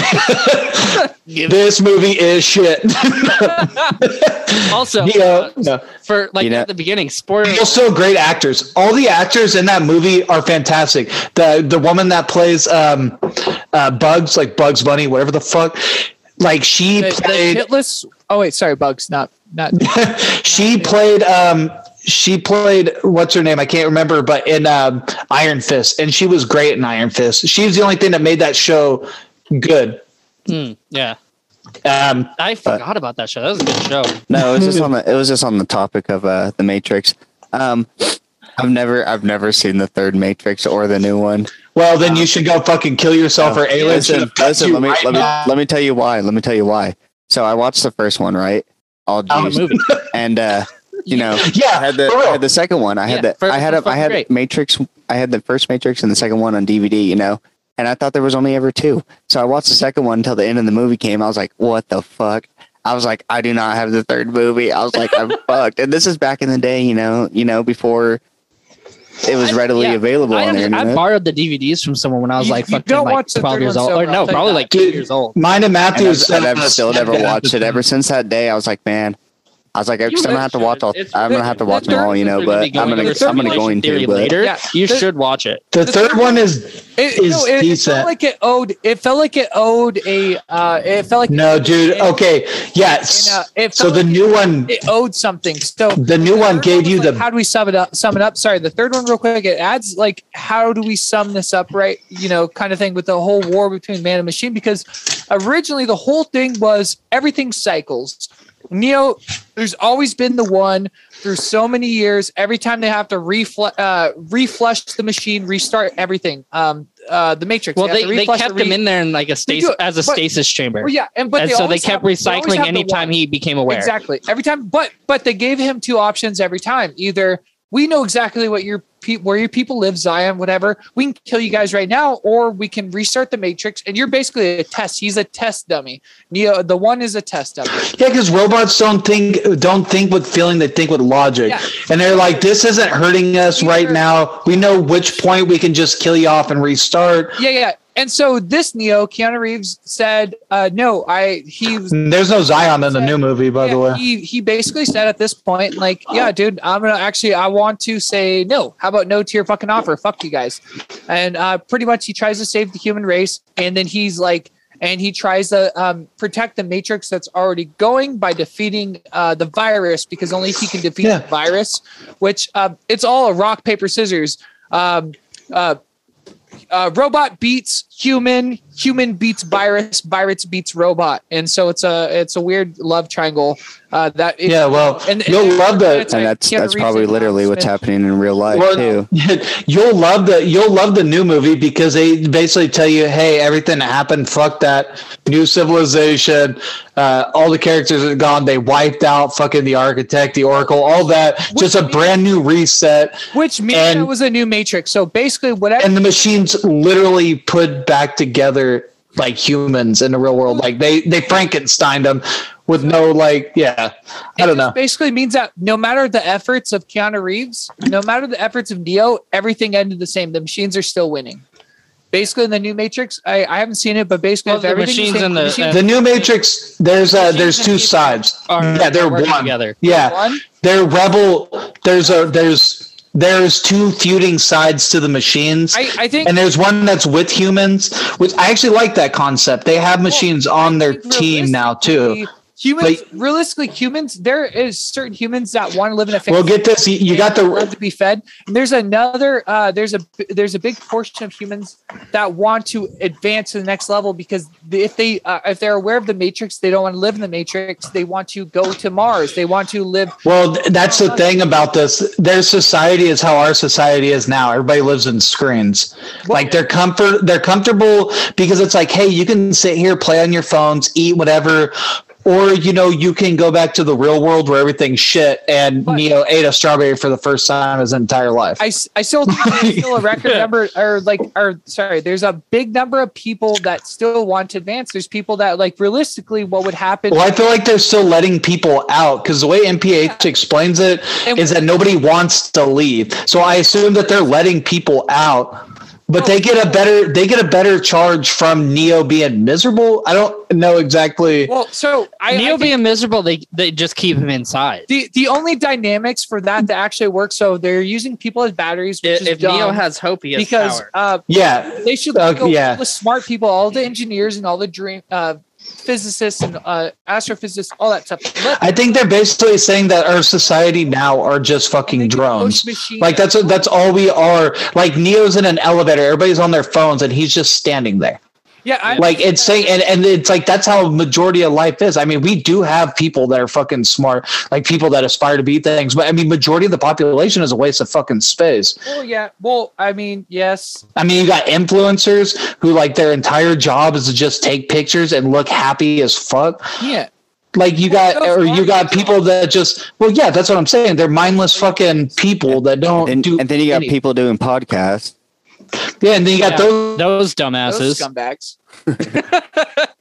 (laughs) this movie is shit. Also, Neo, uh, no. for like You know- at the beginning, spoiler. They're still great actors. All the actors in that movie are fantastic. The the woman that plays um, uh, Bugs, like Bugs Bunny, whatever the fuck, like she The, the played. shitless. Oh wait, sorry, Bugs. Not not. she played. Um, she played what's her name? I can't remember, but in um, Iron Fist, and she was great in Iron Fist. She's the only thing that made that show good. Hmm, yeah, Um, I forgot about that show. That was a good show. No, it was just (laughs) on the it was just on the topic of uh the Matrix. Um I've never I've never seen the third Matrix or the new one. well, then you should go fucking kill yourself, or aliens Listen, listen, let me right let me let me tell you why. Let me tell you why. So I watched the first one, right? All The juiced, movie. and uh you know (laughs) Yeah, I had the. I had the second one. I had Yeah, the first I had a, I had great. Matrix. I had the first Matrix and the second one on DVD. You know, and I thought there was only ever two. So I watched the second one until the end of the movie came. I was like, what the fuck? I was like, I do not have the third movie. I was like, I'm (laughs) fucked. And this is back in the day, you know, you know, before it was I- readily yeah, available I, on the under- I borrowed the DVDs from someone when I was You- like you fucking don't like watch the twelve third years old. Or no, probably like that. two years old. Mine and and I've, and I've (laughs) still never watched it. Ever since that day, I was like, man, I was like, I'm gonna have to watch all. It's- I'm gonna have to watch them all, you know. We're gonna But I'm going gonna I'm gonna go into. theory But later. Yeah. You The- should watch it. The third one is It, Is no, it, it decent. felt like it owed. It felt like it owed a. Uh, it felt like no, dude. it- Okay, yes. And, uh, it so felt the like new one, it owed something. So the new one third gave was you like, the how do we sum it up? Sum it up. Sorry, the third one, real quick. It adds like how do we sum this up, right? You know, kind of thing with the whole war between man and machine. Because originally the whole thing was everything cycles. Neo, there's always been the one through so many years. Every time they have to refle- uh, reflush the machine, restart everything. Um, uh, the Matrix. Well, have they, they kept the him in there in like a stasis as a but- stasis chamber. Well, yeah, and but and they so they kept have- recycling have the anytime he became aware. Exactly. Every time, but but they gave him two options every time. Either we know exactly what your pe- where your people live, Zion, whatever. We can kill you guys right now, or we can restart the Matrix, and you're basically a test. He's a test dummy. Neo, the one is a test dummy. yeah, because robots don't think don't think with feeling; they think with logic, Yeah. and they're like, "This isn't hurting us right now. We know which point we can just kill you off and restart." Yeah, yeah. And so this Neo, Keanu Reeves said, uh, "No, I he was There's no Zion in the new movie, by the way. He he basically said at this point, like, yeah, dude, I'm gonna actually I want to say no. How about no to your fucking offer? Fuck you guys. And uh pretty much he tries to save the human race, and then he's like and he tries to um, protect the matrix that's already going by defeating uh, the virus because only he can defeat Yeah. the virus which uh, it's all a rock paper scissors um, uh, robot beats human, human beats virus, virus beats robot, and so it's a it's a weird love triangle. Uh, that is- Yeah, well, you'll love that- it's and that's that's probably literally what's Smith. happening in real life Well, too. (laughs) you'll love the you'll love the new movie because they basically tell you, hey, everything that happened, fuck that. New civilization, uh, all the characters are gone. They wiped out fucking the architect, the oracle, all that. Just a means- brand new reset. which means and- it was a new Matrix. So basically, whatever. And the machines literally put back together like humans in the real world. Like they they Frankenstein them with no like yeah. I It don't know. Basically means that no matter the efforts of Keanu Reeves, no matter the efforts of Neo, everything ended the same. The machines are still winning. Basically, in the new Matrix, I, I haven't seen it, but basically, Well, if the everything's machines same- and the- machines- The new Matrix, there's uh there's two sides. Are, Yeah, they're one. together. Yeah. one, They're rebel. There's a there's there's two feuding sides to the machines. I, I think and there's one that's with humans, which I actually like that concept. They have machines on their team now too. Humans, realistically, humans. There is certain humans that want to live in a family. Well, get this. You, you got the to be fed. And there's another. Uh, there's a there's a big portion of humans that want to advance to the next level because if they uh, if they're aware of the matrix, they don't want to live in the matrix. They want to go to Mars. They want to live. well. That's the thing about this. Their society is how our society is now. Everybody lives in screens. Like they're comfort. They're comfortable because it's like, hey, you can sit here, play on your phones, eat whatever. Or you know you can go back to the real world where everything's shit, and But- Neo ate a strawberry for the first time in his entire life. I still there's (laughs) still a record number or like or sorry there's a big number of people that still want to advance there's people that like realistically what would happen Well, I feel like they're still letting people out because the way NPH explains it And- is that nobody wants to leave. So I assume that they're letting people out, but they get a better they get a better charge from Neo being miserable. I don't know exactly. well so I, I Neo think- being miserable, they they just keep him inside. the the only dynamics for that to actually work so they're using people as batteries which If, is if Neo has hope, he has because power. uh Yeah, they should Uh, go yeah. all the smart people all the engineers and all the dream uh physicists and uh astrophysicists all that stuff Let I think they're basically saying that our society now are just fucking drones. Like that's that's all we are. Like Neo's in an elevator, everybody's on their phones, and he's just standing there. Yeah I, like it's saying and, and it's like that's how majority of life is. I mean we do have people that are fucking smart like people that aspire to be things but i mean majority of the population is a waste of fucking space. Well yeah well i mean yes. I mean you got influencers who like their entire job is to just take pictures and look happy as fuck. Yeah. Like you Well, got or you got people that just well yeah that's what i'm saying. They're mindless fucking people that don't And, do and then you got any- people doing podcasts. Yeah and then you got Yeah, those those those dumbasses. scumbags (laughs)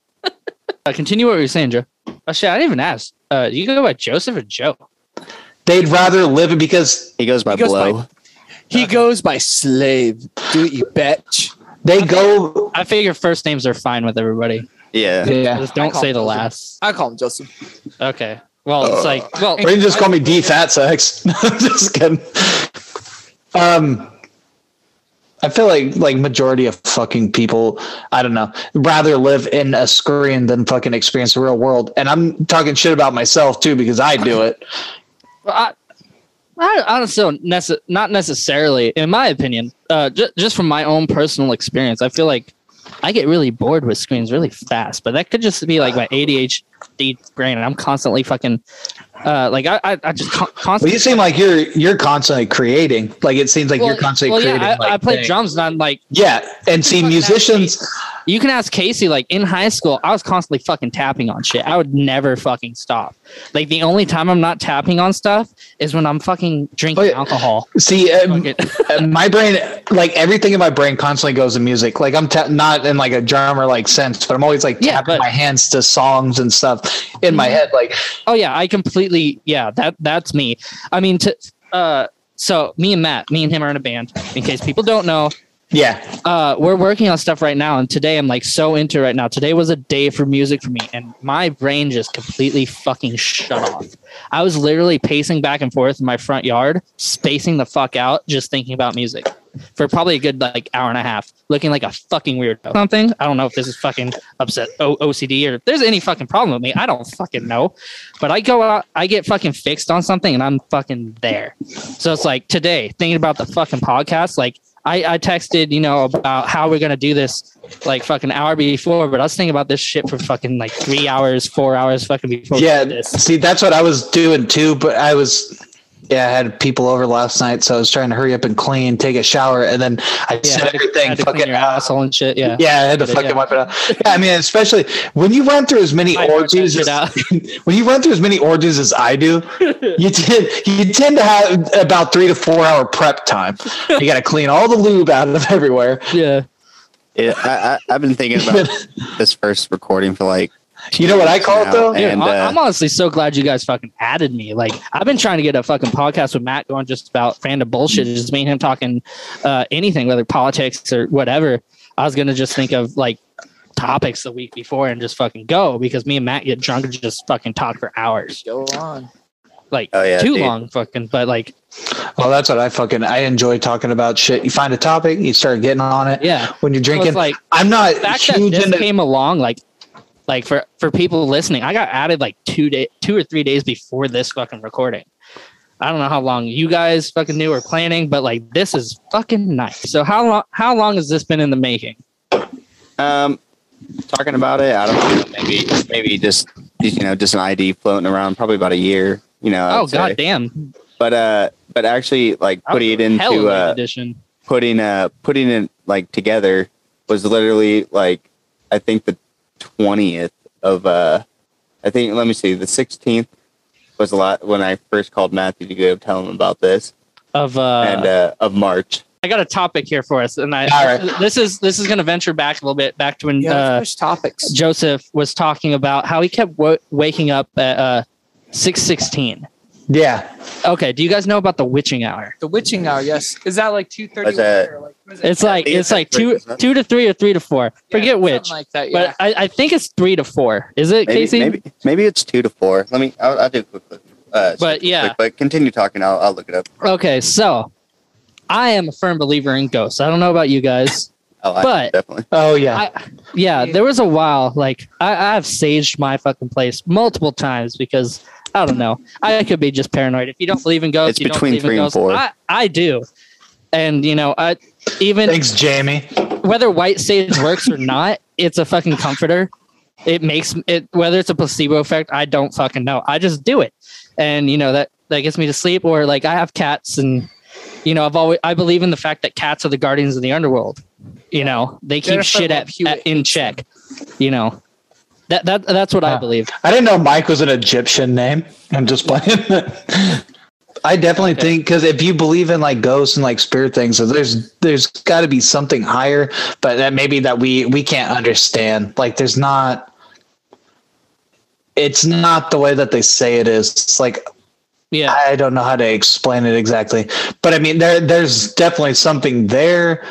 Uh, continue what you were saying, Joe. Oh shit, I didn't even ask. Uh, you go by Joseph or Joe? they'd rather live it because He goes by He goes by- blow. He goes by slave. Do it, you bitch. they go I figure first names are fine with everybody. yeah. yeah Just don't say the Joseph. last. I call him Joseph. Okay. Well, it's like well, Or you can just call me D Fat Sex. (laughs) just kidding. Um, I feel like like majority of fucking people, I don't know, rather live in a screen than fucking experience the real world. And I'm talking shit about myself too because I do it. I, I honestly don't nece- not necessarily, in my opinion, uh, ju- just from my own personal experience, I feel like I get really bored with screens really fast. But that could just be like my ADHD brain, and I'm constantly fucking uh, like I I, I just con- Well, constantly. you seem like you're you're constantly creating. Like it seems like Well, you're constantly well, yeah, creating. I, like, I play things. drums, and I'm like, Yeah, and see musicians. you can ask Casey. Like in high school, I was constantly fucking tapping on shit. I would never fucking stop. Like the only time I'm not tapping on stuff is when I'm fucking drinking Oh, yeah. alcohol. See, um, (laughs) uh, my brain, like everything in my brain, constantly goes to music. Like I'm ta- not in like a drummer like sense, but I'm always like Yeah, tapping but- my hands to songs and stuff in my head. Like Oh yeah, I completely yeah, that that's me. I mean to uh so me and Matt, me and him are in a band. In case people don't know, Yeah. uh, we're working on stuff right now, and today I'm like so into right now. Today was a day for music for me, and my brain just completely fucking shut off. I was literally pacing back and forth in my front yard, spacing the fuck out, just thinking about music for probably a good like hour and a half, looking like a fucking weirdo. Something I don't know if this is fucking upset o- OCD or if there's any fucking problem with me. I don't fucking know, but I go out, I get fucking fixed on something, and I'm fucking there. So it's like today, thinking about the fucking podcast, like. I, I texted, you know, about how we're gonna do this like fucking hour before, but I was thinking about this shit for fucking like three hours, four hours fucking before. Yeah. this. See, that's what I was doing too, but I was yeah, I had people over last night, so I was trying to hurry up and clean, take a shower, and then I Yeah, set had to- everything had to clean fucking your out. asshole and shit. Yeah. Yeah, I had to But, fucking yeah. wipe it out. Yeah, I mean, especially when you run through as many I orgies, as, (laughs) when you run through as many orgies as I do, (laughs) you tend you tend to have about three to four hour prep time. You got to clean all the lube out of everywhere. Yeah. It, I, I, I've been thinking about (laughs) this first recording for like. You know what I call it though? Dude, And, I- uh, I'm honestly so glad you guys fucking added me. Like, I've been trying to get a fucking podcast with Matt going just about random bullshit. It's just me and him talking uh, anything, whether politics or whatever. I was gonna just think of like topics the week before and just fucking go because me and Matt get drunk and just fucking talk for hours, Go on. like Oh, yeah, too dude. long, fucking. But like, Well, that's what I fucking I enjoy talking about shit. You find a topic, you start getting on it. yeah, When you're drinking, it's like I'm not the fact that huge this into. came along, like, like for for people listening, I got added like two day, two or three days before this fucking recording. I don't know how long you guys fucking knew or planning, but like this is fucking nice. So how long how long has this been in the making? Um, talking about it, I don't know. Maybe, maybe just you know, just an ID floating around. Probably about a year. You know. I oh god damn! But uh, but actually, like putting it a hell of into uh, edition. putting uh, putting it like together was literally like I think the twentieth of uh, I think let me see, the sixteenth was a lot when I first called Matthew to go tell him about this of uh, and uh, of March. I got a topic here for us, and I All right. this is this is going to venture back a little bit back to when Yeah, uh, push topics. Joseph was talking about how he kept w- waking up at uh, six sixteen. Yeah, Okay, do you guys know about the witching hour? The witching hour, yes. Is that like two thirty? Like, it? It's like it's it's like like two three, two to three or three to four. Yeah, Forget which, like that. Yeah. but I, I think it's three to four. Is it, Maybe, Casey? maybe maybe it's two to four. Let me. I'll, I'll do a quick look. Uh, But, quick, yeah. but continue talking. I'll, I'll look it up. Okay, so I am a firm believer in ghosts. I don't know about you guys. (laughs) I'll But- definitely. oh yeah. I, yeah, there was a while like I, I've saged my fucking place multiple times because I don't know. I could be just paranoid. If you don't believe in ghosts, It's you don't between believe in three and ghosts. four. I, I do, and you know, I even Thanks, Jamie. whether white sage works or not, it's a fucking comforter. It makes it whether it's a placebo effect, I don't fucking know. I just do it. And you know that that gets me to sleep or like I have cats and you know, I've always I believe in the fact that cats are the guardians of the underworld. You know, they keep Jennifer shit Love at, at in check. You know. That that that's what I ah. believe. I didn't know Mike was an Egyptian name. I'm just playing. (laughs) I definitely Okay. think because if you believe in like ghosts and like spirit things, so there's there's got to be something higher, but that maybe that we we can't understand. Like there's not. It's not the way that they say it is. It's like Yeah. I don't know how to explain it exactly, but I mean there there's definitely something there,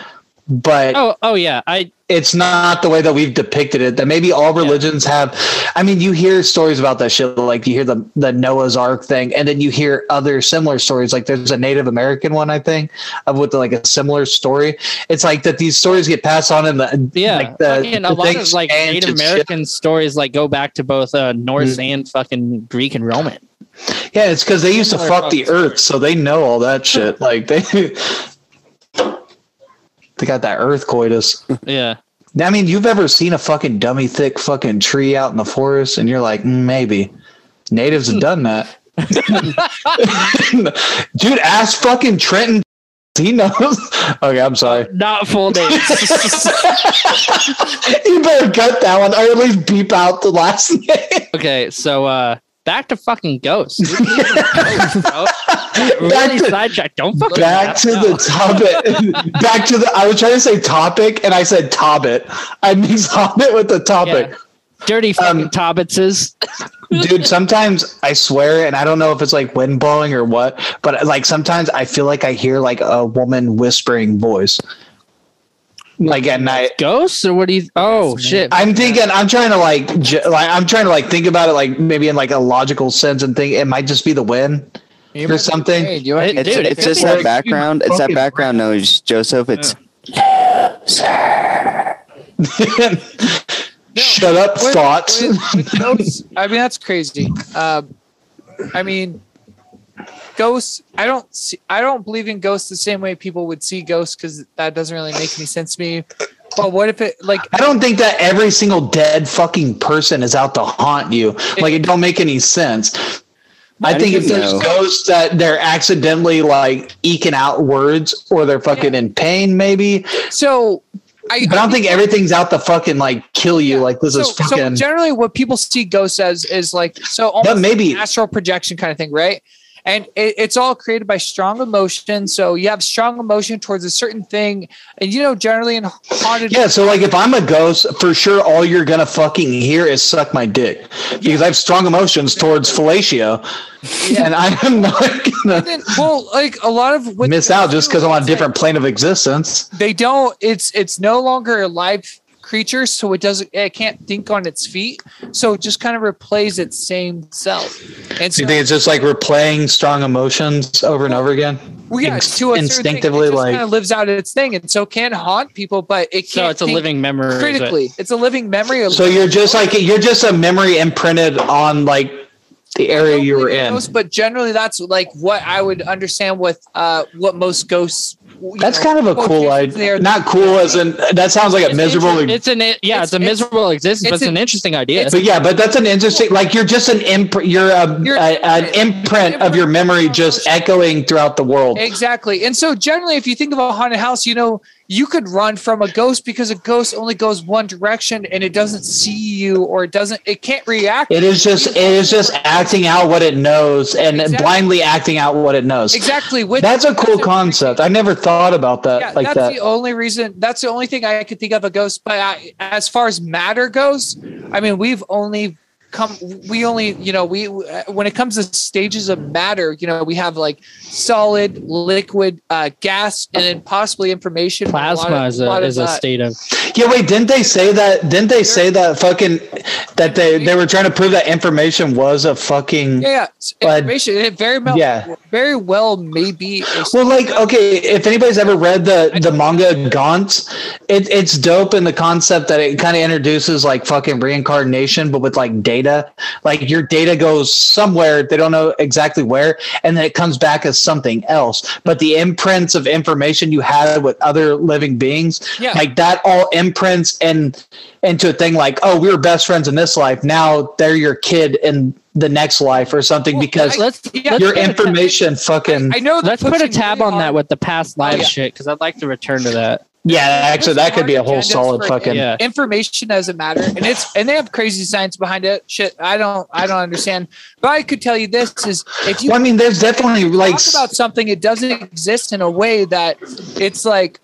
but Oh oh yeah. I it's not the way that we've depicted it. That maybe all religions have. I mean, you hear stories about that shit. Like you hear the the Noah's Ark thing, and then you hear other similar stories. Like there's a Native American one, I think, of with like a similar story. It's like that these stories get passed on in the yeah. Like the, fucking a the lot of like Native and shit. American stories like go back to both uh, Norse Mm. and fucking Greek and Roman. Yeah, it's because they used to fuck the Earth, so they know all that (laughs) shit. Like they. They got that earth coitus. Yeah. I mean, you've ever seen a fucking dummy thick fucking tree out in the forest, and you're like, mm, maybe natives have done that. (laughs) Dude, ask fucking Trenton. He knows. (laughs) Okay, I'm sorry. Not full names. (laughs) You better cut that one, or at least beep out the last name. okay, so uh back to fucking ghosts. (laughs) Ghosts, bro. Back to- sidetracked. Don't fucking Back laugh. to the topic. (laughs) Back to the. I was trying to say topic, and I said tobbit. I mean hobbit with the topic. Yeah. dirty fucking Um, Tobbitses. dude sometimes i swear and i don't know if it's like wind blowing or what but like sometimes i feel like i hear like a woman whispering voice like at night. Ghosts or what do you? Oh shit! I'm thinking. I'm trying to like, j- like, I'm trying to like think about it, like maybe in like a logical sense, and think it might just be the wind You or something. right. You might It- It's, Dude, it it's could just that like- background. It's that fucking background noise, Joseph. It's (laughs) Shut up, With- thoughts. with- with ghosts, I mean, that's crazy. Um, I mean, ghosts. I don't see. I don't believe in ghosts the same way people would see ghosts because that doesn't really make any sense to me. But what if it like? I don't think that every single dead fucking person is out to haunt you. Like it don't make any sense. I I think if there's so. ghosts that they're accidentally like eking out words or they're fucking in pain, maybe. So, I, But I don't think everything's out to fucking like kill you. Yeah. Like this so, is so generally what people see ghosts as is like so almost But maybe- astral projection kind of thing right and it, it's all created by strong emotion so you have strong emotion towards a certain thing and you know generally in haunted yeah, so like if I'm a ghost, for sure all you're gonna fucking hear is suck my dick. Because I have strong emotions towards fellatio. And I'm not gonna then, well like a lot of miss out just because I'm on a different plane of existence. they don't it's it's no longer a live creature so it doesn't it can't think on its feet so it just kind of replays its same self and So so you think it's just like replaying strong emotions over and over again? Well, yeah, Inst- to a instinctively, certain thing, it just like- kind of lives out its thing, and so can haunt people, but it can't. So it's a living memory. is it? critically. It's a living memory. Of So you're just like you're just a memory imprinted on like the area you were in. Ghosts, but generally, that's like what I would understand with uh what most ghosts. That's know, kind of a cool idea. they're- Not cool as in that sounds like a miserable. inter- It's an yeah, It's- it's, a it's- miserable existence, but it's it's an- an interesting idea. but yeah, but that's an interesting. Like you're just an imprint. You're a, You're- a- an imprint of your memory just echoing throughout the world. Exactly. And so generally if you think of a haunted house, you know, you could run from a ghost because a ghost only goes one direction and it doesn't see you or it doesn't it can't react. It is just it is just acting out what it knows and Exactly. blindly acting out what it knows. exactly. With That's a cool concept. I never thought about that Yeah, like that's that. the only reason. That's the only thing I could think of a ghost. But I, as far as matter goes, I mean, we've only come. We only, you know, we when it comes to stages of matter, you know, we have like solid, liquid, uh, gas, and then possibly information. A Plasma of- is a, lot is a uh, state of Yeah, wait, didn't they say that? Didn't they say that fucking that they they were trying to prove that information was a fucking Yeah, yeah. it's But- information. It very well, Yeah. very well may be. a- well, like okay, if anybody's ever read the the manga Gantz, it, it's dope in the concept that it kind of introduces like fucking reincarnation, but with like data. Like your data goes somewhere they don't know exactly where, and then it comes back as something else. But the imprints of information you had with other living beings, Yeah. like that all imprints and into a thing like, oh, we were best friends in this life. Now they're your kid in the next life or something Well, because I- let's yeah, let's your put information fucking I know. let's put a tab really on that with the past live yeah. shit because I'd like to return to that. Yeah actually that could be a whole solid fucking Yeah. information doesn't matter and it's and they have crazy science behind it. Shit i don't i don't understand. But i could tell you this is if you well, i mean there's definitely like talk about something it doesn't exist in a way that it's like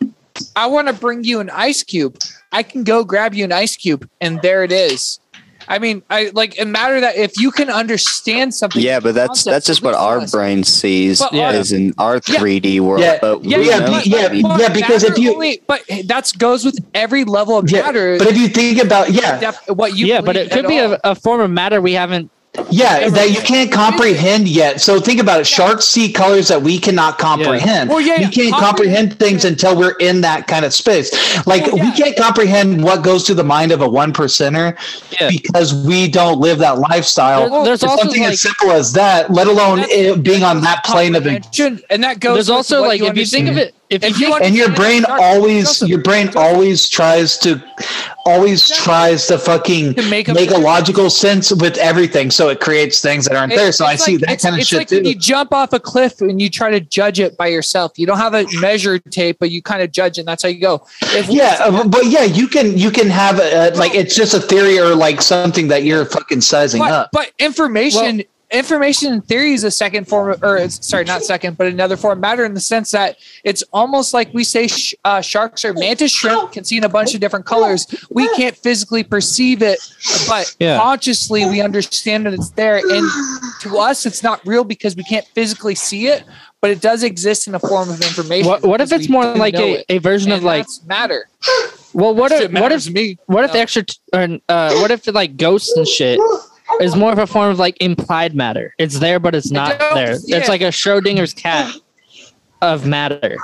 i want to bring you an ice cube. I can go grab you an ice cube and there it is i mean i like it matter that if you can understand something yeah, but that's concept, that's just what our us. brain sees But our- is in our 3D world. Yeah, but yeah, yeah, knows? be- yeah, I But yeah, because if you- only, but that goes with every level of yeah, matter but if you think about yeah def- what you yeah, but it could be a, a form of matter we haven't. Yeah that you can't comprehend yet. So think about it. Sharks see colors that we cannot comprehend. Well, yeah, we can't comprehend- comprehend things until we're in that kind of space. Like Well, we can't comprehend what goes through the mind of a one percenter Yeah. because we don't live that lifestyle. There- there's also something like as simple as that let alone it being on that plane of comprehension, and that goes. There's also what like if you think of it, if you If you and your brain Joseph, always Joseph, your brain always tries to always tries to fucking To make make, a- a logical sense with everything so it creates things that aren't there so i it's see that it's- kind of it's shit like too when you jump off a cliff and you try to judge it by yourself. You don't have a measure tape, but you kind of judge it. and That's how you go. If yeah uh, but yeah you can you can have a, like it's just a theory or like something that you're fucking sizing but, up but information. Information in theory is a second form of, or sorry, not second, but another form of matter in the sense that it's almost like we say sh- uh, sharks or mantis shrimp can see in a bunch of different colors. We can't physically perceive it, but Yeah. consciously we understand that it's there. And to us, it's not real because we can't physically see it, but it does exist in a form of information. What, what if it's more like a, it. a version of like matter. well what if what if me. what if No. extra or uh what if like ghosts and shit is more of a form of like implied matter it's there but it's not there yeah. it's like a schrodinger's cat of matter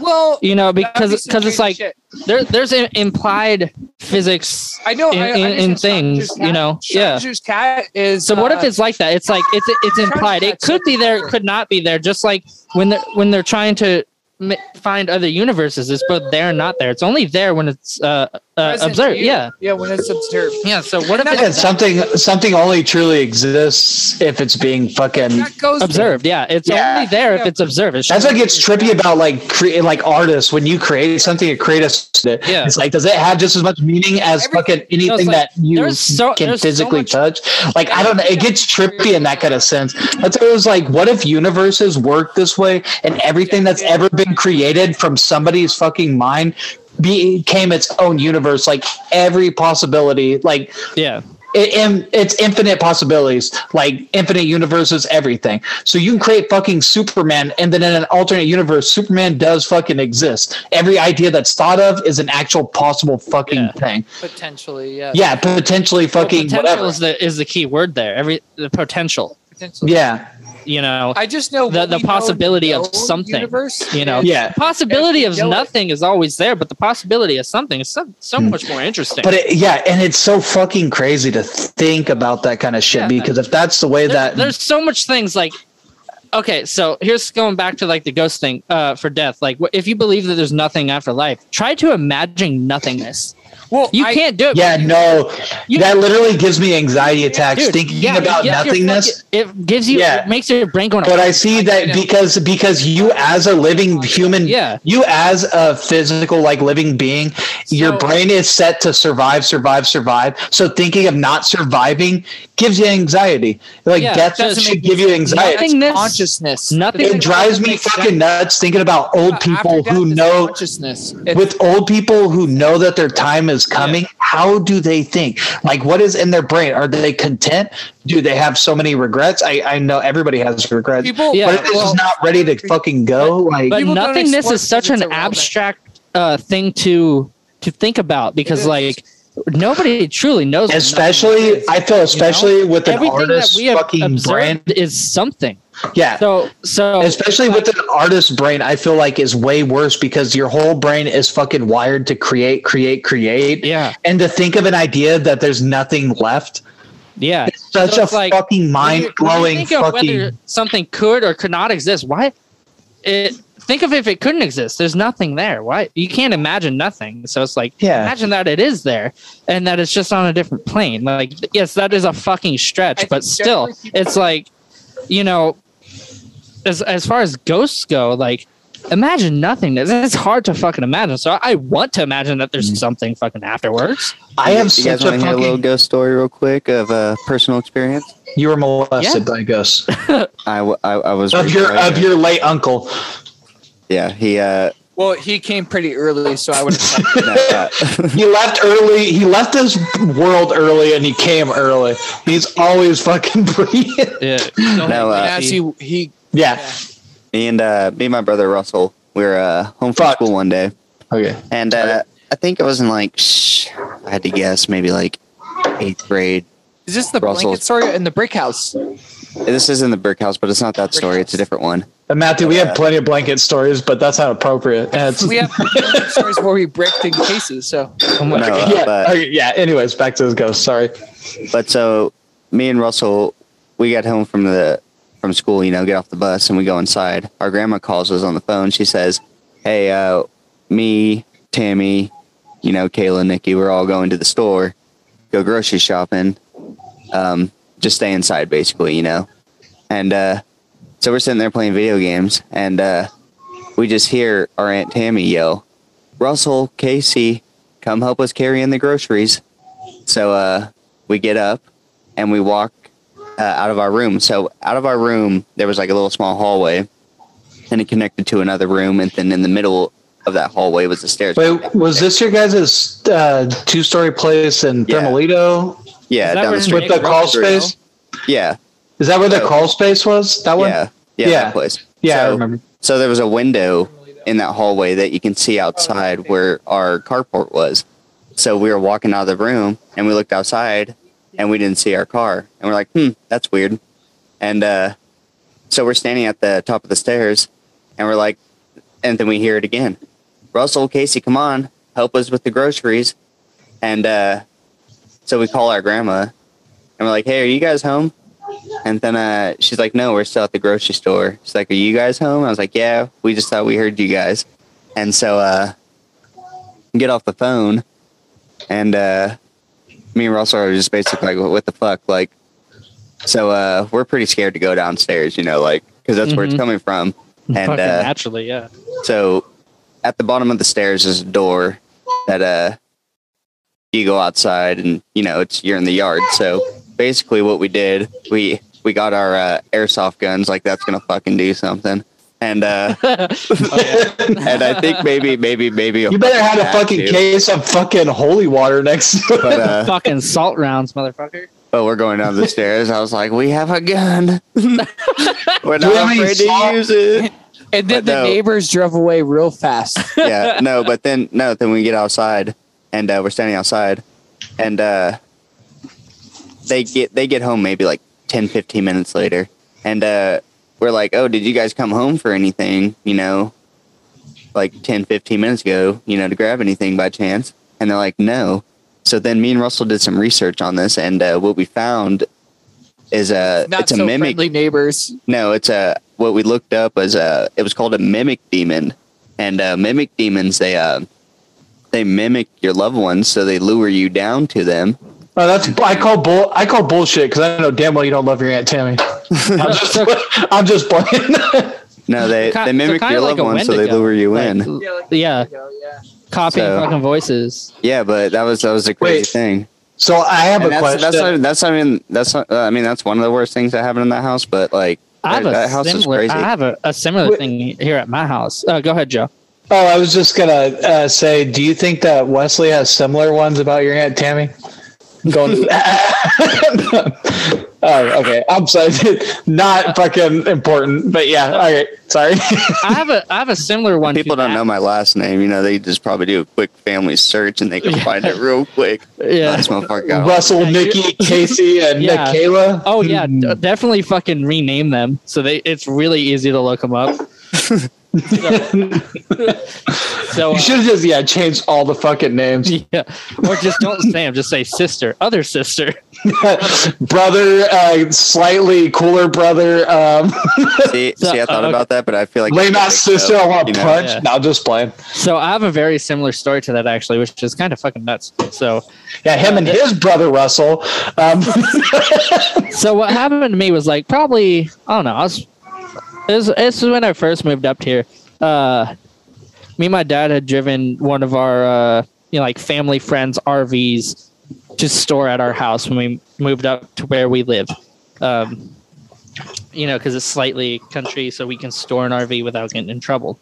well, you know because because it's like shit. there there's implied physics I know in- I, I in- in things, you know? Yeah. Cat is. So what if uh, it's like that? It's like it's it's implied. It could be there, it could not be there. Just like when they're when they're trying to find other universes, it's both there and not there. It's only there when it's uh, uh observed. you? Yeah, yeah, when it's observed. yeah. So what if Yeah, it's something something only truly exists if it's being fucking observed? Yeah, it's Yeah. only there if it's observed. It's That's what gets trippy about like create like artists when you create something to create a Yeah. it's like does it have just as much meaning as Every- fucking anything like, that you so- can there's so physically much- touch like i don't know it gets trippy in that kind of sense that's what it was like what if universes work this way and everything that's ever been created from somebody's fucking mind became its own universe like every possibility like yeah. it, im- it's infinite possibilities, like infinite universes, everything. So you can create fucking Superman, and then in an alternate universe, Superman does fucking exist. Every idea that's thought of is an actual possible fucking Yeah. thing. potentially. Yeah. Yeah, potentially Well, fucking potential whatever. is the is the key word there. Every the potential. Potentially. Yeah, You know, I just know The- the we know possibility of something, Universe, you know. is- yeah. possibility of nothing is always there, but the possibility of something is so, so Hmm. much more interesting. But it, yeah, and it's so fucking crazy to think about that kind of shit Yeah. because if that's the way There- that there's so much things like okay so here's going back to like the ghost thing uh for death like if you believe that there's nothing after life try to imagine nothingness Well, you I- can't do it yeah, no, You- that literally gives me anxiety attacks Dude, thinking yeah, about it nothingness. fucking- it gives you Yeah. it makes your brain go but I see that because because you as a living human, Yeah. you as a physical like living being, your brain is set to survive, survive, survive. So thinking of not surviving gives you anxiety. Like Yeah, death doesn't should give you anxiety. Nothingness- consciousness. nothing- It drives me fucking nuts thinking about old people who know consciousness. It's- with old people who know that their time is coming how do they think like what is in their brain are they content do they have so many regrets i i know everybody has regrets people. Yeah, but if this well, is not ready to fucking go like but People don't nothingness is such an irrelevant. abstract uh thing to to think about because is. Nobody truly knows especially is, i feel especially with an everything that artist's we have fucking brain. is something. Yeah. So so especially with an artist brain i feel like is way worse because your whole brain is fucking wired to create create create. Yeah. And to think of an idea that there's nothing left yeah. it's such So a like, fucking When you- when you mind-blowing think of fucking whether something could or could not exist why it think of if it couldn't exist there's nothing there why you can't imagine nothing so it's like Yeah. imagine that it is there and that it's just on a different plane like yes that is a fucking stretch I but still it's like you know as as far as ghosts go like imagine nothingness it's hard to fucking imagine so i want to imagine that Mm-hmm. there's something fucking afterwards i have you guys such want a to hear a little ghost story real quick of uh, personal experience? You were molested Yeah. by ghosts (laughs) I, w- I, I was of your raised of by- your late uncle. Yeah he uh Well, he came pretty early, so I would have. no, He left early. He left his world early, and he came early. He's always fucking (laughs) brilliant. yeah No, uh, as he he Yeah. me and uh me and my brother Russell we were uh, home from Fuck. school one day Okay. and uh, I think it was in like shh, I had to guess maybe like eighth grade. Is this the Russell. blanket story in the brick house? This is in the brick house, but it's not that story. It's a different one. And Matthew, we Yeah. have plenty of blanket stories, but that's not appropriate. And it's, We have stories where we bricked in cases. So oh my No, (laughs) uh, yeah. but okay, yeah. Anyways, back to this ghost. Sorry. but so me and Russell, we got home from the from school. You know, get off the bus and we go inside. Our grandma calls us on the phone. She says, "Hey, uh, me, Tammy, you know, Kayla, Nikki, we're all going to the store, go grocery shopping. Um, just stay inside, basically, you know." And uh, so we're sitting there playing video games, and uh, we just hear our aunt Tammy yell, "Russell, Casey, come help us carry in the groceries." So uh, we get up and we walk uh, out of our room. So out of our room, there was like a little small hallway, and it connected to another room, and then in the middle of that hallway was the stairs. Wait, was this your guys' uh, two-story place in. Thermalito yeah, that down where the street. with the Nick crawl space? Yeah, Is that where the So- crawl space was? That one? yeah, yeah, Yeah. that place. Yeah, I So- remember. So there was a window in that hallway that you can see outside where our carport was. So we were walking out of the room and we looked outside and we didn't see our car. And we're like, hmm, that's weird. And uh, so we're standing at the top of the stairs and we're like, and then we hear it again. Russell, Casey, come on, help us with the groceries. And uh, so we call our grandma and we're like, hey, are you guys home? And then uh, she's like, no, we're still at the grocery store. She's like, are you guys home? I was like, yeah, we just thought we heard you guys. And so uh, get off the phone. And uh, me and Russell are just basically like, what the fuck? Like, so uh, we're pretty scared to go downstairs, you know, like, because that's where it's Mhm. coming from. And uh, naturally, yeah. so at the bottom of the stairs is a door that uh you go outside and you know it's you're in the yard. So basically what we did, we we got our uh, airsoft guns like that's gonna fucking do something. And uh (laughs) and I think maybe maybe maybe You better have a fucking too. case of fucking holy water next to it. But uh Fucking salt rounds, motherfucker. but we're going down the stairs. I was like, we have a gun. (laughs) we're Do we not afraid salt? to use it. And then But the no. neighbors drove away real fast. yeah, no, but then no, then we get outside and uh, we're standing outside and uh they get they get home maybe like 10 15 minutes later and uh we're like, "Oh, did you guys come home for anything, you know, like 10 15 minutes ago, you know, to grab anything by chance?" And they're like, "No." So then me and Russell did some research on this and uh what we found is a Not it's a so mimic friendly neighbors. no, it's a what we looked up was a it was called a mimic demon, and uh, mimic demons they uh they mimic your loved ones, so they lure you down to them. Oh, that's I call bull. I call bullshit because I know damn well you don't love your aunt Tammy. I'm (laughs) just, I'm just playing. No, they they mimic kinda your loved a ones, so they lure you Like, in. l- yeah, copying So- fucking voices. Yeah, but that was that was a crazy Wait, thing. so I have And a that's question. that's not, that's I mean that's not, uh, I mean that's one of the worst things that happened in that house. But like I have that, a that house is similar. crazy. I have a, a similar Wait. thing here at my house. Uh, go ahead, Joe. Oh, I was just gonna uh, say, do you think that Wesley has similar ones about your aunt Tammy? Going. (laughs) oh, okay. I'm sorry. (laughs) Not fucking important, but yeah. All right. Sorry. (laughs) I have a I have a similar one. People don't that. know my last name. You know, they just probably do a quick family search and they can Yeah. find it real quick. Yeah. This motherfucker got Russell, Yeah, Nikki, Casey, and Yeah. Michaela. Oh yeah, Hmm. definitely fucking rename them so they it's really easy to look them up. So, (laughs) so, You uh, should have just yeah changed all the fucking names. (laughs) yeah, or just don't say them. Just say sister, other sister. (laughs) brother, uh, slightly cooler brother. Um, See, So, see, I thought uh, about that, but I feel like lame ass sister. I want You to know, punch. yeah. No, just playing. So I have a very similar story to that actually, which is kind of fucking nuts. So Yeah, him and his brother Russell. Um, so what happened to me was like probably I don't know. I was this this is when I first moved up here. Uh, me and my dad had driven one of our uh, you know like family friends RVs to store at our house when we moved up to where we live. Um, you know, because it's slightly country, so we can store an RV without getting in trouble.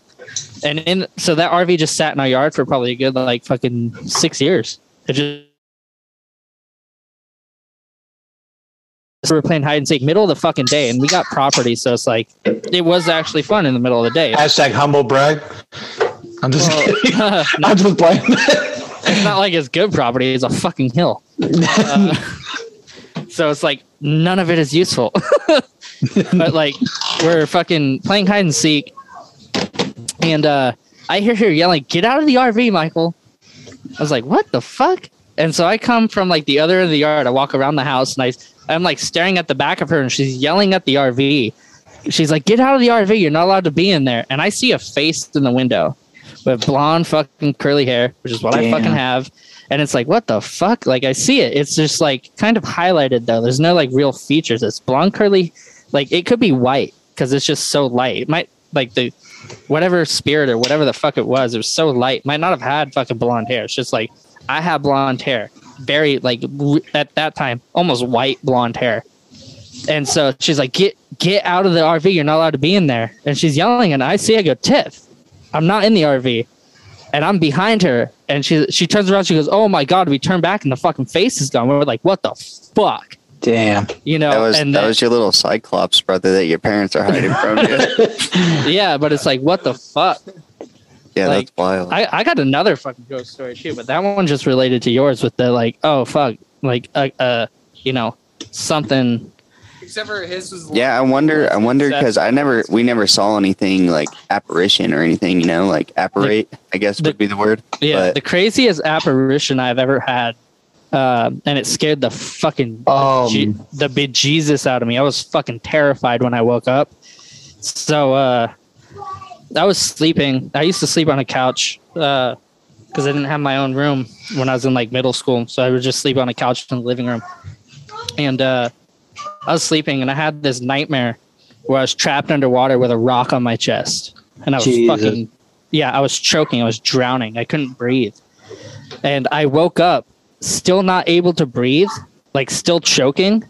And in so that RV just sat in our yard for probably a good like fucking six years. It just we were playing hide and seek middle of the fucking day, and we got property, so it's like it was actually fun in the middle of the day. hashtag humble brag. I'm just Well, kidding. (laughs) no, I'm just playing. it's not like it's good property; it's a fucking hill. Uh, (laughs) so it's like none of it is useful. (laughs) but like we're fucking playing hide and seek, and uh, I hear her yelling, "Get out of the RV, Michael!" I was like, "What the fuck?" And so I come from like the other end of the yard. I walk around the house, and I, I'm like staring at the back of her, and she's yelling at the RV. She's like, "Get out of the RV! You're not allowed to be in there." And I see a face in the window with blonde fucking curly hair, which is what I fucking have. And it's like, what the fuck? Like I see it. It's just like kind of highlighted though. There's no like real features. It's blonde curly, like it could be white because it's just so light. It might like the whatever spirit or whatever the fuck it was. It was so light. Might not have had fucking blonde hair. It's just like I have blonde hair, very like at that time almost white blonde hair. And so she's like, get get out of the RV. You're not allowed to be in there. And she's yelling, and I see I go, Tiff, I'm not in the RV. And I'm behind her, and she she turns around. She goes, "Oh my god!" We turn back, and the fucking face is gone. We're like, "What the fuck?" Damn. You know, That was and that then- was your little cyclops brother that your parents are hiding from you. (laughs) yeah, but it's like, what the fuck? Yeah, Like, that's wild. I, I got another fucking ghost story too, but that one just related to yours with the like, oh fuck, like uh, uh you know, something. Except for his was yeah, I wonder. I wonder because I never, we never saw anything like apparition or anything. You know, like apparate. I guess the- would be the word. Yeah, But- the craziest apparition I've ever had, uh, and it scared the fucking Um, Je- the bejesus out of me. I was fucking terrified when I woke up. So uh, I was sleeping. I used to sleep on a couch because I didn't have my own room when I was in like middle school. So I would just sleep on a couch in the living room. And uh, I was sleeping, and I had this nightmare where I was trapped underwater with a rock on my chest, and I was Jesus. fucking yeah, I was choking. I was drowning. I couldn't breathe. And I woke up still not able to breathe, like still choking.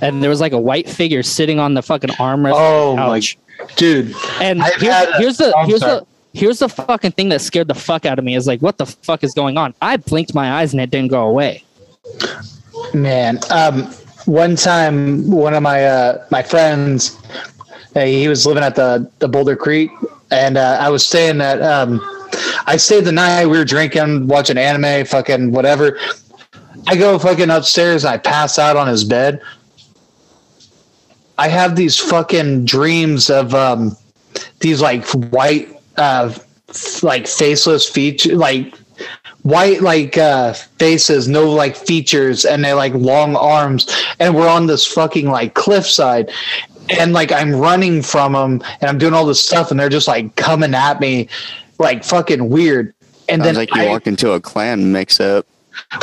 And there was like a white figure sitting on the fucking armrest Oh of the my couch. Dude. And I've here's, a- here's the I'm here's sorry. the here's the fucking thing that scared the fuck out of me is like what the fuck is going on? I blinked my eyes and it didn't go away. Man, um, one time, one of my uh, my friends, uh, he was living at the the Boulder Creek, and uh, I was staying at. Um, I stayed the night. We were drinking, watching anime, fucking whatever. I go fucking upstairs. I pass out on his bed. I have these fucking dreams of um, these like white, uh, f- like faceless feature, like white like uh faces no like features and they like long arms and we're on this fucking like cliffside and like i'm running from them and i'm doing all this stuff and they're just like coming at me like fucking weird and Sounds then like you I, walked into a clan mix up.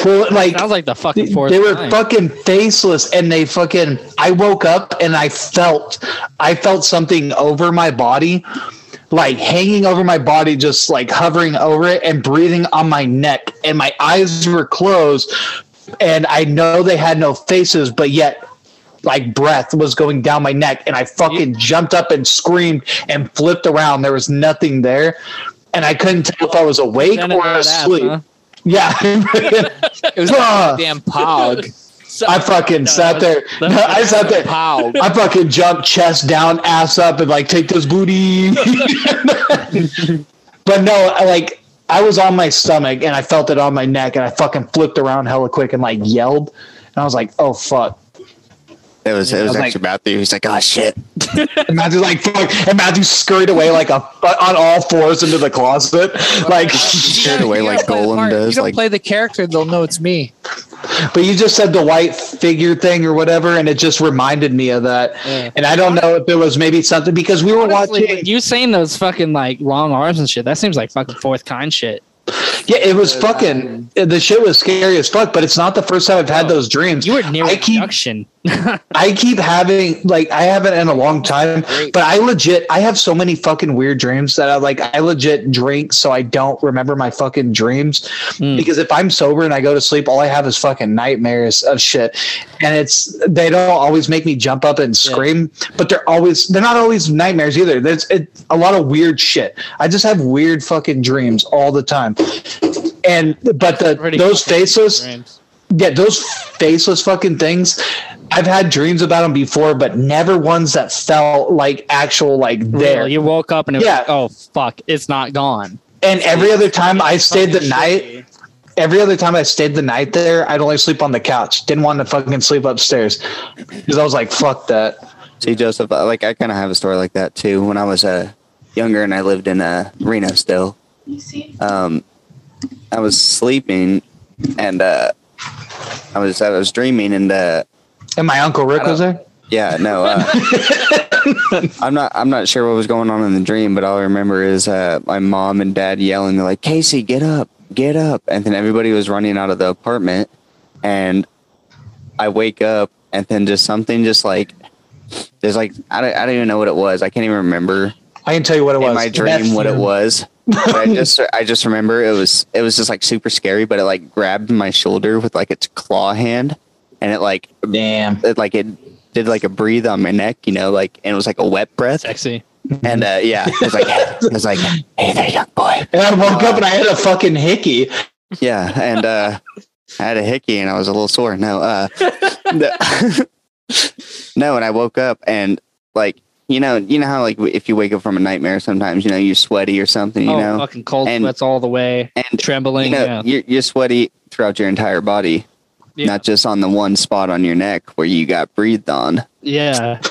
Well, like Sounds like the fucking they, fourth. they were time. fucking faceless and they fucking i woke up and i felt i felt something over my body like hanging over my body just like hovering over it and breathing on my neck and my eyes were closed and i know they had no faces but yet like breath was going down my neck and i fucking jumped up and screamed and flipped around there was nothing there and i couldn't tell if i was awake or that asleep huh? Yeah (laughs) It was a damn pog. I fucking No, sat there. was- I sat there. Pog. I fucking jumped chest down, ass up, and like take this booty. (laughs) but no, I like I was on my stomach and I felt it on my neck, and I fucking flipped around hella quick and like yelled, and I was like, "Oh fuck!" It was it I was, was like- actually Matthew. He's like, oh shit. (laughs) And Matthew's like, "Fuck!" And Matthew scurried away like a on all fours into the closet, like. Scared away like gotta play the Gollum part. does, You don't like- play the character, they'll know it's me. But you just said the white figure thing or whatever, and it just reminded me of that. Yeah. And I don't know if it was maybe something because we were Honestly, watching. you saying those fucking like long arms and shit. That seems like fucking fourth kind shit. Yeah, it was fucking. The shit was scary as fuck, but it's not the first time I've had those dreams. You were near I keep- (laughs) I keep having like I haven't in a long time, but I legit I have so many fucking weird dreams that I like. I legit drink so I don't remember my fucking dreams Mm. because if I'm sober and I go to sleep, all I have is fucking nightmares of shit, and it's they don't always make me jump up and scream, but they're always they're not always nightmares either. There's it, a lot of weird shit. I just have weird fucking dreams all the time, and but the Pretty those faceless dreams. yeah, those faceless fucking things. I've had dreams about them before, but never ones that felt like actual like there. Real. You woke up and it was Yeah. like, oh fuck, it's not gone. and every other time I stayed the night, shitty. every other time I stayed the night there, I'd only sleep on the couch. Didn't want to fucking sleep upstairs because I was like, fuck that. See, Joseph, like I kind of have a story like that too. When I was uh, younger and I lived in uh, Reno still, You see? um, I was sleeping and uh, I was I was dreaming and uh, And my uncle Rick was there. yeah, no, uh, (laughs) I'm not I'm not sure what was going on in the dream, but all I remember is uh, my mom and dad yelling. They're like, "Casey, get up, get up!" And then everybody was running out of the apartment, and I wake up, and then just something just like there's like I don't, I don't even know what it was. I can't even remember I can tell you what it was. in my dream what it was. But I (laughs) just I just remember it was it was just like super scary, but it like grabbed my shoulder with like its claw hand, and it like Damn. it like it did like a breathe on my neck, you know, like and it was like a wet breath, Sexy. and uh, yeah, it was like (laughs) it was like hey there, young boy, And I woke up and I had a fucking hickey. yeah, and uh, I had a hickey and I was a little sore. No, uh, (laughs) no, no, and I woke up and like you know, you know how like if you wake up from a nightmare, sometimes you know you're sweaty or something. You oh, know, fucking cold And- sweats all the way, and trembling. you know yeah. you're, you're sweaty throughout your entire body, Yeah. not just on the one spot on your neck where you got breathed on. yeah.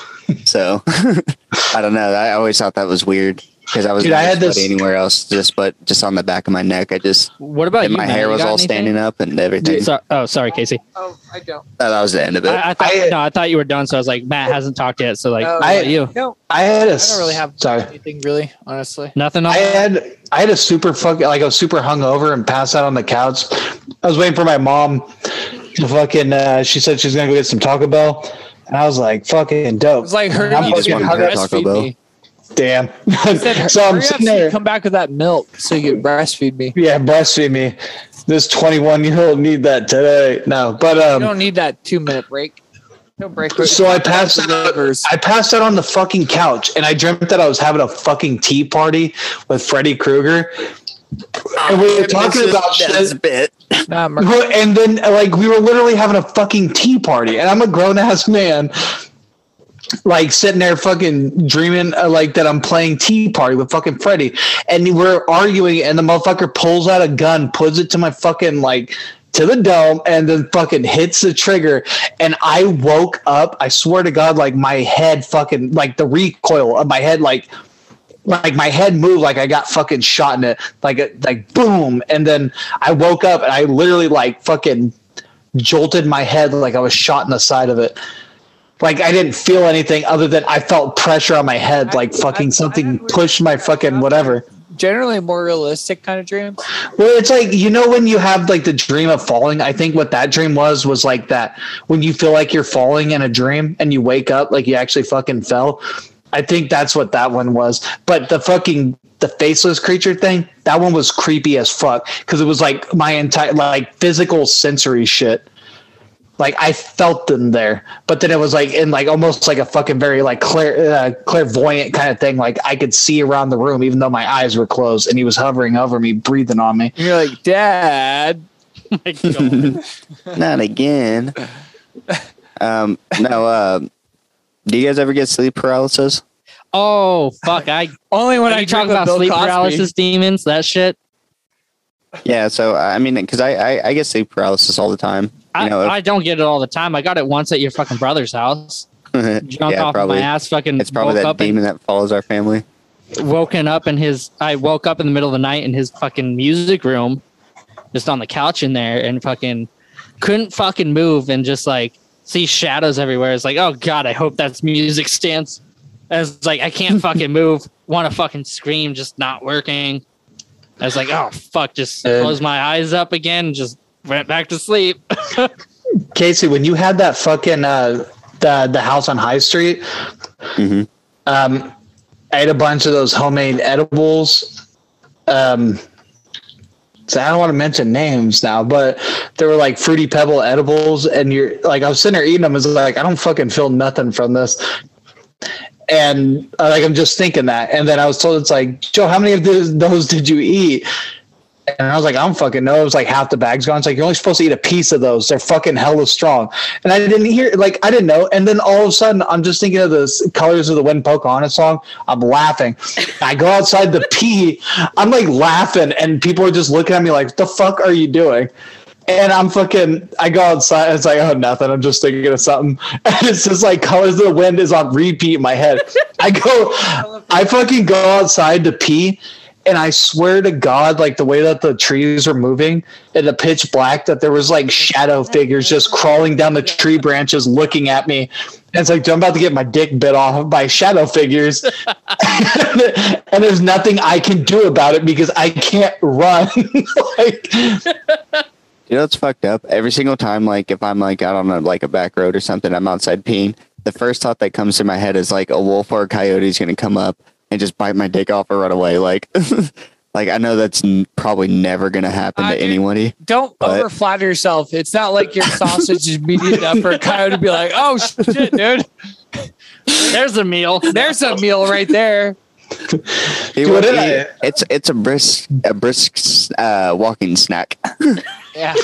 So (laughs) I don't know. I always thought that was weird because I was Dude, I had this- sweaty anywhere else, just but just on the back of my neck. I just What about and you? my man? hair You was got all anything? standing up and everything. So, oh, sorry, Casey. Oh, I don't. that was the end of it. I, I thought I- no, I thought you were done. So I was like, Matt hasn't talked yet. So like, Oh, what I- about you? No, I had a I don't really have sorry. anything really, honestly. Nothing. On I had I had a super fuck like I was super hungover and passed out on the couch. I was waiting for my mom to fucking. Uh, she said she's gonna go get some Taco Bell, and I was like, "Fucking It dope." was like her. I'm you just fucking wanted to Taco breastfeed Bell. me. Damn. Said, (laughs) so I'm sitting there. Come back with that milk so you can breastfeed me. Yeah, breastfeed me. This 21 year old need that today. No, but You um. don't need that two minute break. No break. So I passed out. I passed out on the fucking couch, and I dreamt that I was having a fucking tea party with Freddy Krueger. And we were talking about shit. bit. Nah, Mer- Well, and then like we were literally having a fucking tea party and i'm a grown-ass man like sitting there fucking dreaming uh, like that i'm playing tea party with fucking freddy. And we're arguing and the motherfucker pulls out a gun puts it to my fucking like to the dome and then fucking hits the trigger. And i woke up i swear to god like my head fucking like the recoil of my head like like my head moved like I got fucking shot in it, like a, like boom, and then I woke up and I literally like fucking jolted my head like I was shot in the side of it. Like I didn't feel anything other than I felt pressure on my head, like fucking something pushed my fucking whatever. generally more realistic kind of dreams. Well, it's like you know when you have like the dream of falling. I think what that dream was was like that when you feel like you're falling in a dream and you wake up like you actually fucking fell. I think that's what that one was. But the fucking the faceless creature thing, that one was creepy as fuck because it was like my entire like physical sensory shit. Like I felt them there, but then it was like in like almost like a fucking very like clair uh, clairvoyant kind of thing. Like I could see around the room even though my eyes were closed, and he was hovering over me, breathing on me. And you're like, Dad. (laughs) (laughs) Not again. Um, no. Uh, do you guys ever get sleep paralysis? oh fuck! I Only when I you talking dream of about Bill sleep Cosby. paralysis demons. That shit. Yeah. So I mean, because I, I I get sleep paralysis all the time. I, know, if- I don't get it all the time. I got it once at your fucking brother's house. (laughs) Jumped yeah, off probably. my ass. Fucking It's probably woke that up and- demon that follows our family. woken up in his I woke up in the middle of the night in his fucking music room, just on the couch in there and fucking couldn't fucking move and just like see shadows everywhere. It's like, oh god, I hope that's music stance. And it's like I can't (laughs) fucking move, want to fucking scream, just not working. I was like, oh fuck, just close my eyes up again, just went back to sleep. (laughs) Casey, when you had that fucking uh, the the house on High Street, Mhm. um, I ate a bunch of those homemade edibles. Um, so I don't want to mention names now, but they were like fruity pebble edibles, and you're like, I was sitting there eating them. It's like I don't fucking feel nothing from this. And uh, like I'm just thinking that, and then I was told it's like Joe, how many of those, those did you eat? And I was like, I don't fucking know. It was like half the bag's gone. It's like you're only supposed to eat a piece of those. They're fucking hella strong. And I didn't hear like I didn't know. And then all of a sudden I'm just thinking of the Colors of the Wind Pocahontas song. I'm laughing. I go outside to pee. I'm like laughing, and people are just looking at me like, the fuck are you doing? And I'm fucking, I go outside. It's like, oh, nothing. I'm just thinking of something. (laughs) And it's just like Colors of the Wind is on repeat in my head. I go, (laughs) I fucking go outside to pee. And I swear to God, like the way that the trees were moving in the pitch black, that there was like shadow figures just crawling down the tree branches looking at me. And it's like, I'm about to get my dick bit off by shadow figures. (laughs) and there's nothing I can do about it because I can't run. (laughs) like, You know it's fucked up? Every single time, like if I'm like out on a like a back road or something, I'm outside peeing. The first thought that comes to my head is like a wolf or a coyote is gonna come up and just bite my dick off or run away. Like, (laughs) like I know that's n- probably never gonna happen Uh, to dude. anybody. Don't But- over flatter yourself. It's not like your sausage is meaty enough for a coyote to be like, oh shit, dude. There's a meal. There's a meal right there. He What won't eat- It's it's a brisk a brisk uh, walking snack. (laughs) Yeah.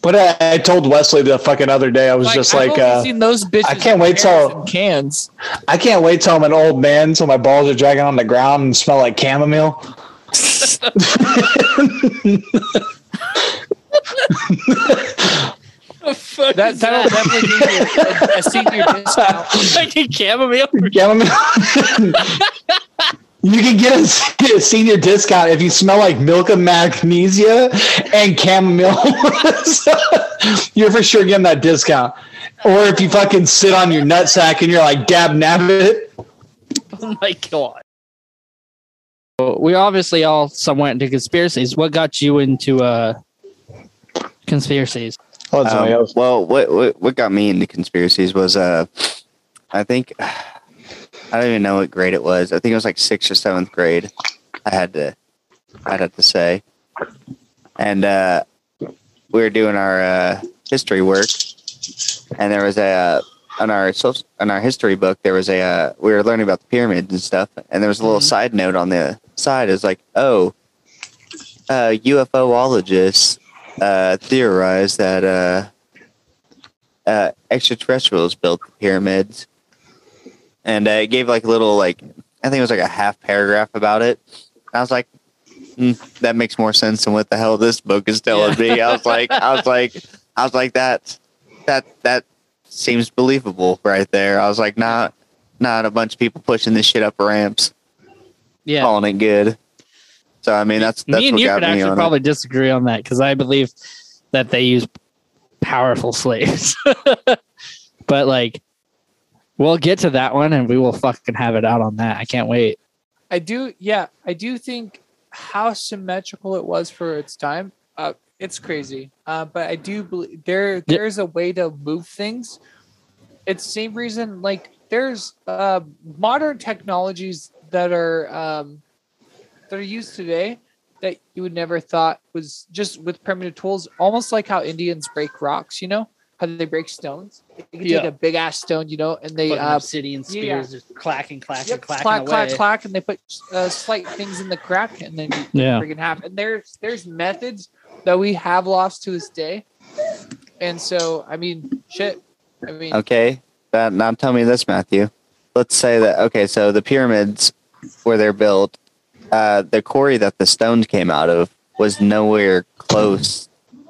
But I, I told Wesley the fucking other day. I was just I've like, only uh, seen those bitches. I can't wait till- cans. I can't wait till I'm an old man, so my balls are dragging on the ground and smell like chamomile. fuck That that'll definitely give you a, a senior discount. (laughs) fucking chamomile. Chamomile. (laughs) you can get a, a (laughs) senior discount if you smell like milk of magnesia and chamomile. So, (laughs) you're for sure getting that discount. Or if you fucking sit on your nutsack and you're like dab nabbit. (laughs) Oh my god. We obviously all somewhat into conspiracies. What got you into uh conspiracies? Oh, it's somebody Um, well, what, what what got me into conspiracies was uh, I think I don't even know what grade it was. I think it was like sixth or seventh grade. I had to, I'd have to say, and uh, we were doing our uh, history work, and there was a uh, on our social, on our history book there was a uh, we were learning about the pyramids and stuff, and there was a little Mhm. side note on the side. It's like, oh, uh, UFOologists uh, theorize that uh, uh, extraterrestrials built the pyramids, and uh, it gave like a little like I think it was like a half paragraph about it. I was like, "Hmm, that makes more sense than what the hell this book is telling me. I was like, I was like, I was like that that that seems believable right there. I was like, not not a bunch of people pushing this shit up ramps, Yeah. calling it good. So I mean, that's that's me and what you could actually probably disagree on that because I believe that they use powerful slaves. (laughs) but like we'll get to that one and we will fucking have it out on that. I can't wait. I do, yeah, I do think how symmetrical it was for its time. Uh, it's crazy, uh, but I do believe there there's a way to move things. It's the same reason, like there's uh, modern technologies that are um, that are used today that you would never thought was just with primitive tools, almost like how Indians break rocks. You know how they break stones. They can Yeah. take a big ass stone, you know, and they Fucking uh, obsidian yeah. spears just clacking, clacking, Yep, clacking clack, away. clack, clack, and they put uh, slight things in the crack, and then Yeah. freaking half. And there's there's methods that we have lost to this day, and so I mean, shit. I mean, Okay. That, now tell me this, Matthew. Let's say that, okay, so the pyramids where they're built, uh, the quarry that the stones came out of was nowhere close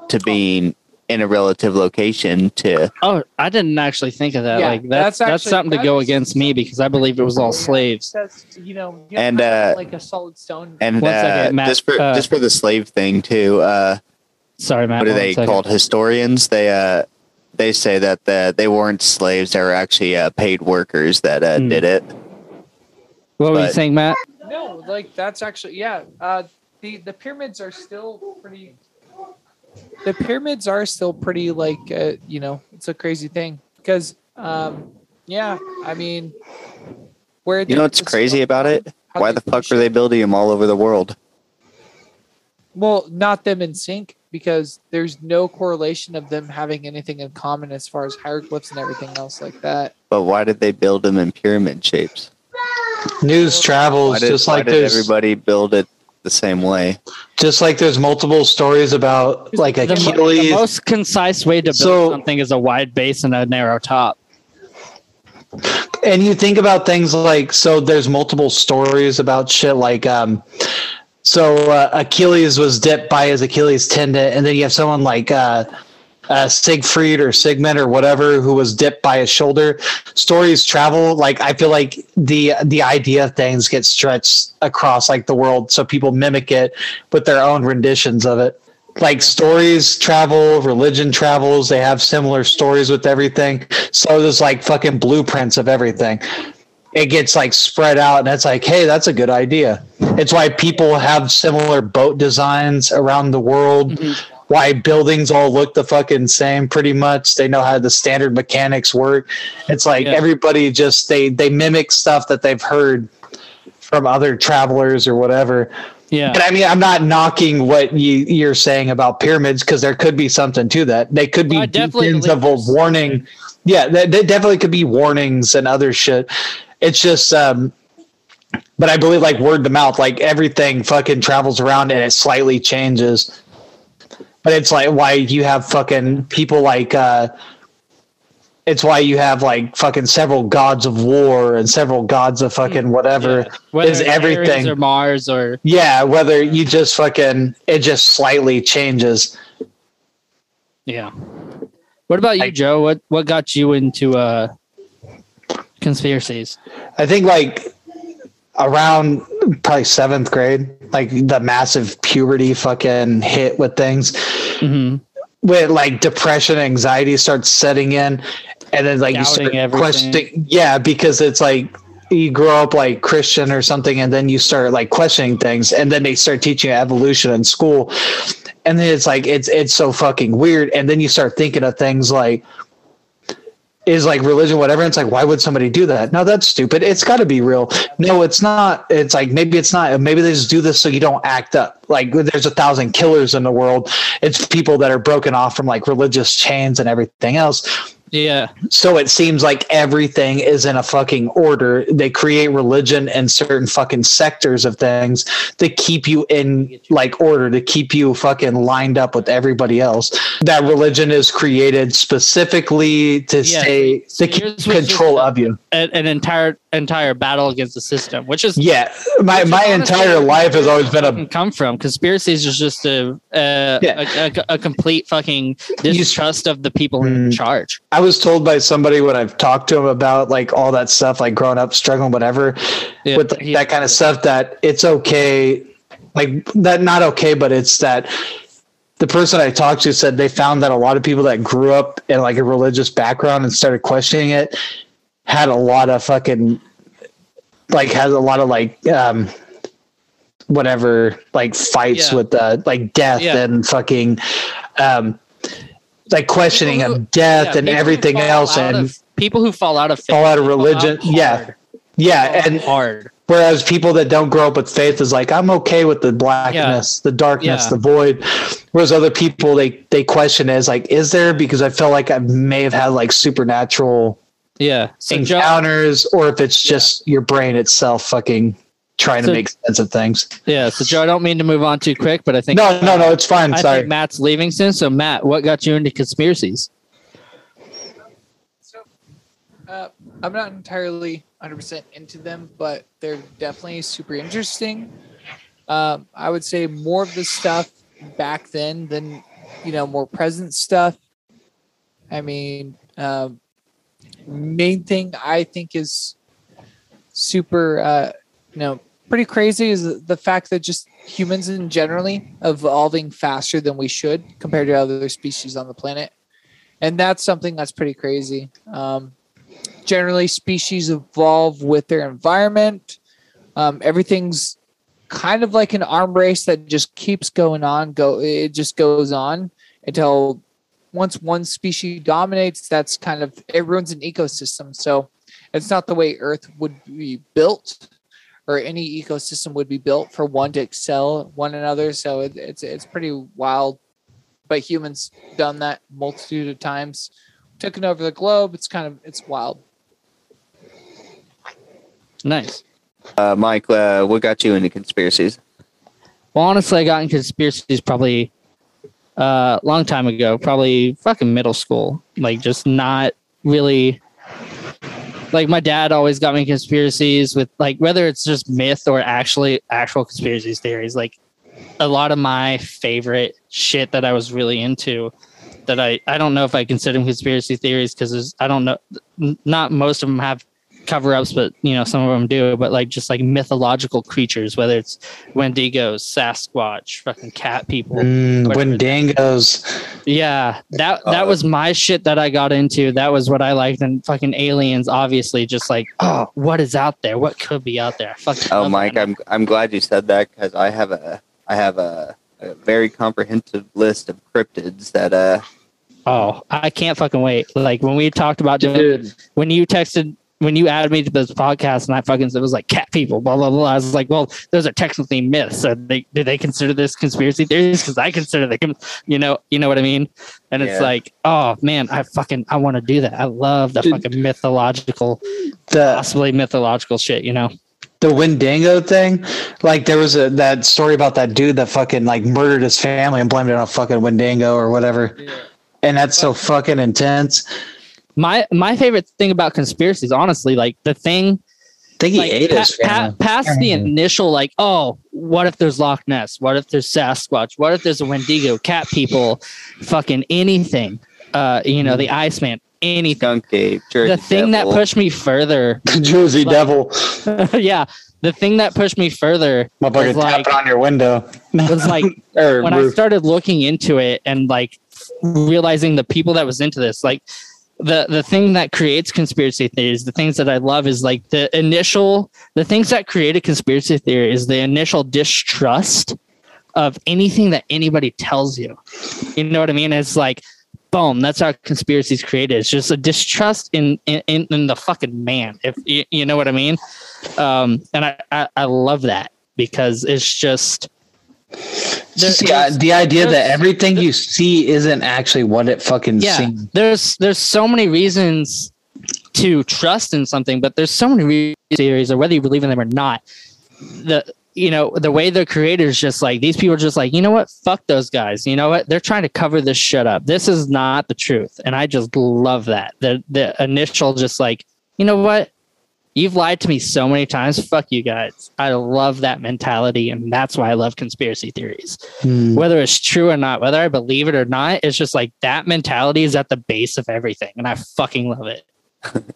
to being in a relative location to. Oh, I didn't actually think of that. Yeah, like that's that's that's, actually- something to go against me because I believe it was all slaves. That's you know, And, uh, like a solid stone. And One uh, second, Matt, just for uh, just for the slave thing too, uh, Sorry, Matt. what are they second. called? Historians. They uh, they say that the, they weren't slaves; they were actually uh, paid workers that uh, Hmm. did it. What were you saying, Matt? no, like that's actually yeah. Uh, the the pyramids are still pretty. The pyramids are still pretty like uh, you know it's a crazy thing because um yeah I mean where You know what's crazy about it? How Why the fuck push are they building them all over the world? Well, not them in sync because there's no correlation of them having anything in common as far as hieroglyphs and everything else like that. But why did they build them in pyramid shapes? News travels did, just like did there's everybody build it the same way? just like there's multiple stories about like The, mo- the most concise way to build So- something is a wide base and a narrow top. and you think about things like so there's multiple stories about shit like um so uh, achilles was dipped by his achilles tendon and then you have someone like uh uh, Siegfried or Sigmund or whatever who was dipped by his shoulder. Stories travel like I feel like the the idea of things get stretched across like the world, so people mimic it with their own renditions of it. Like stories travel, religion travels. They have similar stories with everything. So there's like fucking blueprints of everything it gets like spread out and it's like hey that's a good idea it's why people have similar boat designs around the world Mm-hmm. Why buildings all look the fucking same pretty much they know how the standard mechanics work it's like Yeah. everybody just they they mimic stuff that they've heard from other travelers or whatever Yeah. and I mean, I'm not knocking what you, you're saying about pyramids because there could be something to that. They could be Well, I definitely beacons of a warning. Yeah, they, they definitely could be warnings and other shit. It's just, um, but I believe like word to mouth, like everything fucking travels around and it slightly changes. But it's like why you have fucking people like uh it's why you have like fucking several gods of war and several gods of fucking whatever Yeah. Whether is it's Ares everything. or Mars or yeah whether you just fucking it just slightly changes yeah. What about you, Like- Joe? What what got you into uh conspiracies? i think like around probably seventh grade like the massive puberty fucking hit with things. Hmm with like depression anxiety starts setting in and then like you Doubting start everything. questioning yeah because it's like you grow up like christian or something and then you start like questioning things and then they start teaching evolution in school. And then it's like it's it's so fucking weird and then you start thinking of things like is like religion whatever it's like why would somebody do that? No that's stupid. It's got to be real. No it's not. It's like maybe it's not. Maybe they just do this so you don't act up. Like there's a thousand killers in the world. It's people that are broken off from like religious chains and everything else Yeah. so it seems like everything is in a fucking order. They create religion and certain fucking sectors of things to keep you in like order, to keep you fucking lined up with everybody else. That religion is created specifically to Yeah, stay so to keep yours was just control of you. An, an entire entire battle against the system, which is Yeah, my my entire life has always been a come from. Conspiracies is just a a, Yeah. a, a, a complete fucking distrust of the people in Mm. charge. I was told by somebody when I've talked to him about like all that stuff, like growing up, struggling, whatever, Yeah, with like, that kind of stuff, that it's okay, like that, not okay, but it's that the person I talked to said they found that a lot of people that grew up in like a religious background and started questioning it had a lot of fucking, like, has a lot of like, um, whatever, like fights Yeah. with uh, like death Yeah. and fucking, um, like questioning who- of death Yeah, and everything else and of- people who fall out of faith, fall out of religion. yeah. hard. Yeah. And hard. whereas people that don't grow up with faith is like, I'm okay with the blackness, the darkness, Yeah. the void. Whereas other people, they, they question is like, is there, because I feel like I may have had like supernatural Yeah. So encounters or if it's just your brain itself fucking trying So- to make sense of things. yeah. So Joe, I don't mean to move on too quick, but I think No, no, no, it's fine. I Sorry. think Matt's leaving soon. So Matt, what got you into conspiracies? So, uh, I'm not entirely 100% into them, but they're definitely super interesting. Um, I would say more of the stuff back then than, you know, more present stuff. I mean, um, main thing I think is super, uh, you know, pretty crazy is the fact that just humans in generally evolving faster than we should compared to other species on the planet and that's something that's pretty crazy. Um, generally, species evolve with their environment. Um, everything's kind of like an arm race that just keeps going on. Go, it just goes on until once one species dominates. That's kind of it ruins an ecosystem. So it's not the way Earth would be built, or any ecosystem would be built for one to excel one another. So it, it's it's pretty wild but humans done that multitude of times taken over the globe it's kind of it's wild Nice. Uh, Mike, uh, what got you into conspiracies? Well, honestly, I got in conspiracies probably uh, a long time ago, probably fucking middle school. Like, just not really. Like, my dad always got me conspiracies with, like, whether it's just myth or actually actual conspiracy theories. Like, a lot of my favorite shit that I was really into that I, I don't know if I consider them conspiracy theories because I don't know, not most of them have cover ups, but, you know, some of them do, but like just like mythological creatures, whether it's Wendigos, Sasquatch, fucking cat people. Mm, whatever. Wendigos. Yeah, that that Uh, was my shit that I got into. That was what I liked. And fucking aliens, obviously, just like, oh, what is out there? What could be out there? I fucking Oh, Mike, that. I'm I'm glad you said that because I have a I have a, a very comprehensive list of cryptids that uh oh, I can't fucking wait. Like when we talked about doing, Dude, when you texted, when you added me to this podcast, and I fucking said it was like cat people, blah blah blah. I was like, well, those are technically myths. So they do they consider this conspiracy theories? Because I consider them, you know, you know what I mean. And it's Yeah. like, oh man, I fucking I want to do that. I love the Dude. fucking mythological the possibly mythological shit, you know? the Wendigo thing, like there was a that story about that dude that fucking like murdered his family and blamed it on a fucking Wendigo or whatever. And that's so fucking intense. My my favorite thing about conspiracies, honestly, like the thing I think he like ate pa- his pa- past the initial like oh what if there's loch ness? What if there's sasquatch? What if there's a wendigo cat people fucking anything uh you know the iceman anything. Skunk ape, Jersey the thing Devil. that pushed me further (laughs) The Jersey like- Devil. (laughs) yeah the thing that pushed me further Motherfucker was like tapping on your window. It (laughs) was like or when I started looking into it and like realizing the people that was into this, like the the thing that creates conspiracy theories, the things that I love is like the initial the things that create a conspiracy theory is the initial distrust of anything that anybody tells you. You know what I mean? It's like boom, that's how conspiracies created. It's just a distrust in in, in, the fucking man. If you, you know what I mean. Um, and I, I I love that because it's just the, the idea that everything you see isn't actually what it fucking yeah seems. there's there's so many reasons to trust in something but there's so many theories or whether you believe in them or not. The you know the way the creators just like these people are just like you know what? Fuck those guys. You know what? They're trying to cover this shit up. This is not the truth. And i just love that. The the initial just like you know what you've lied to me so many times fuck you guys i love that mentality and that's why i love conspiracy theories Hmm. whether it's true or not, whether I believe it or not, it's just like that mentality is at the base of everything, and I fucking love it. (laughs)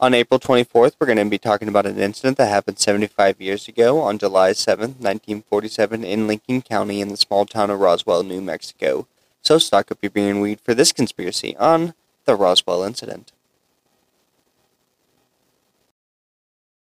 On April 24th, we're going to be talking about an incident that happened 75 years ago on July 7th, 1947, in Lincoln County in the small town of Roswell, New Mexico. So stock up your beer and weed for this conspiracy on the Roswell incident.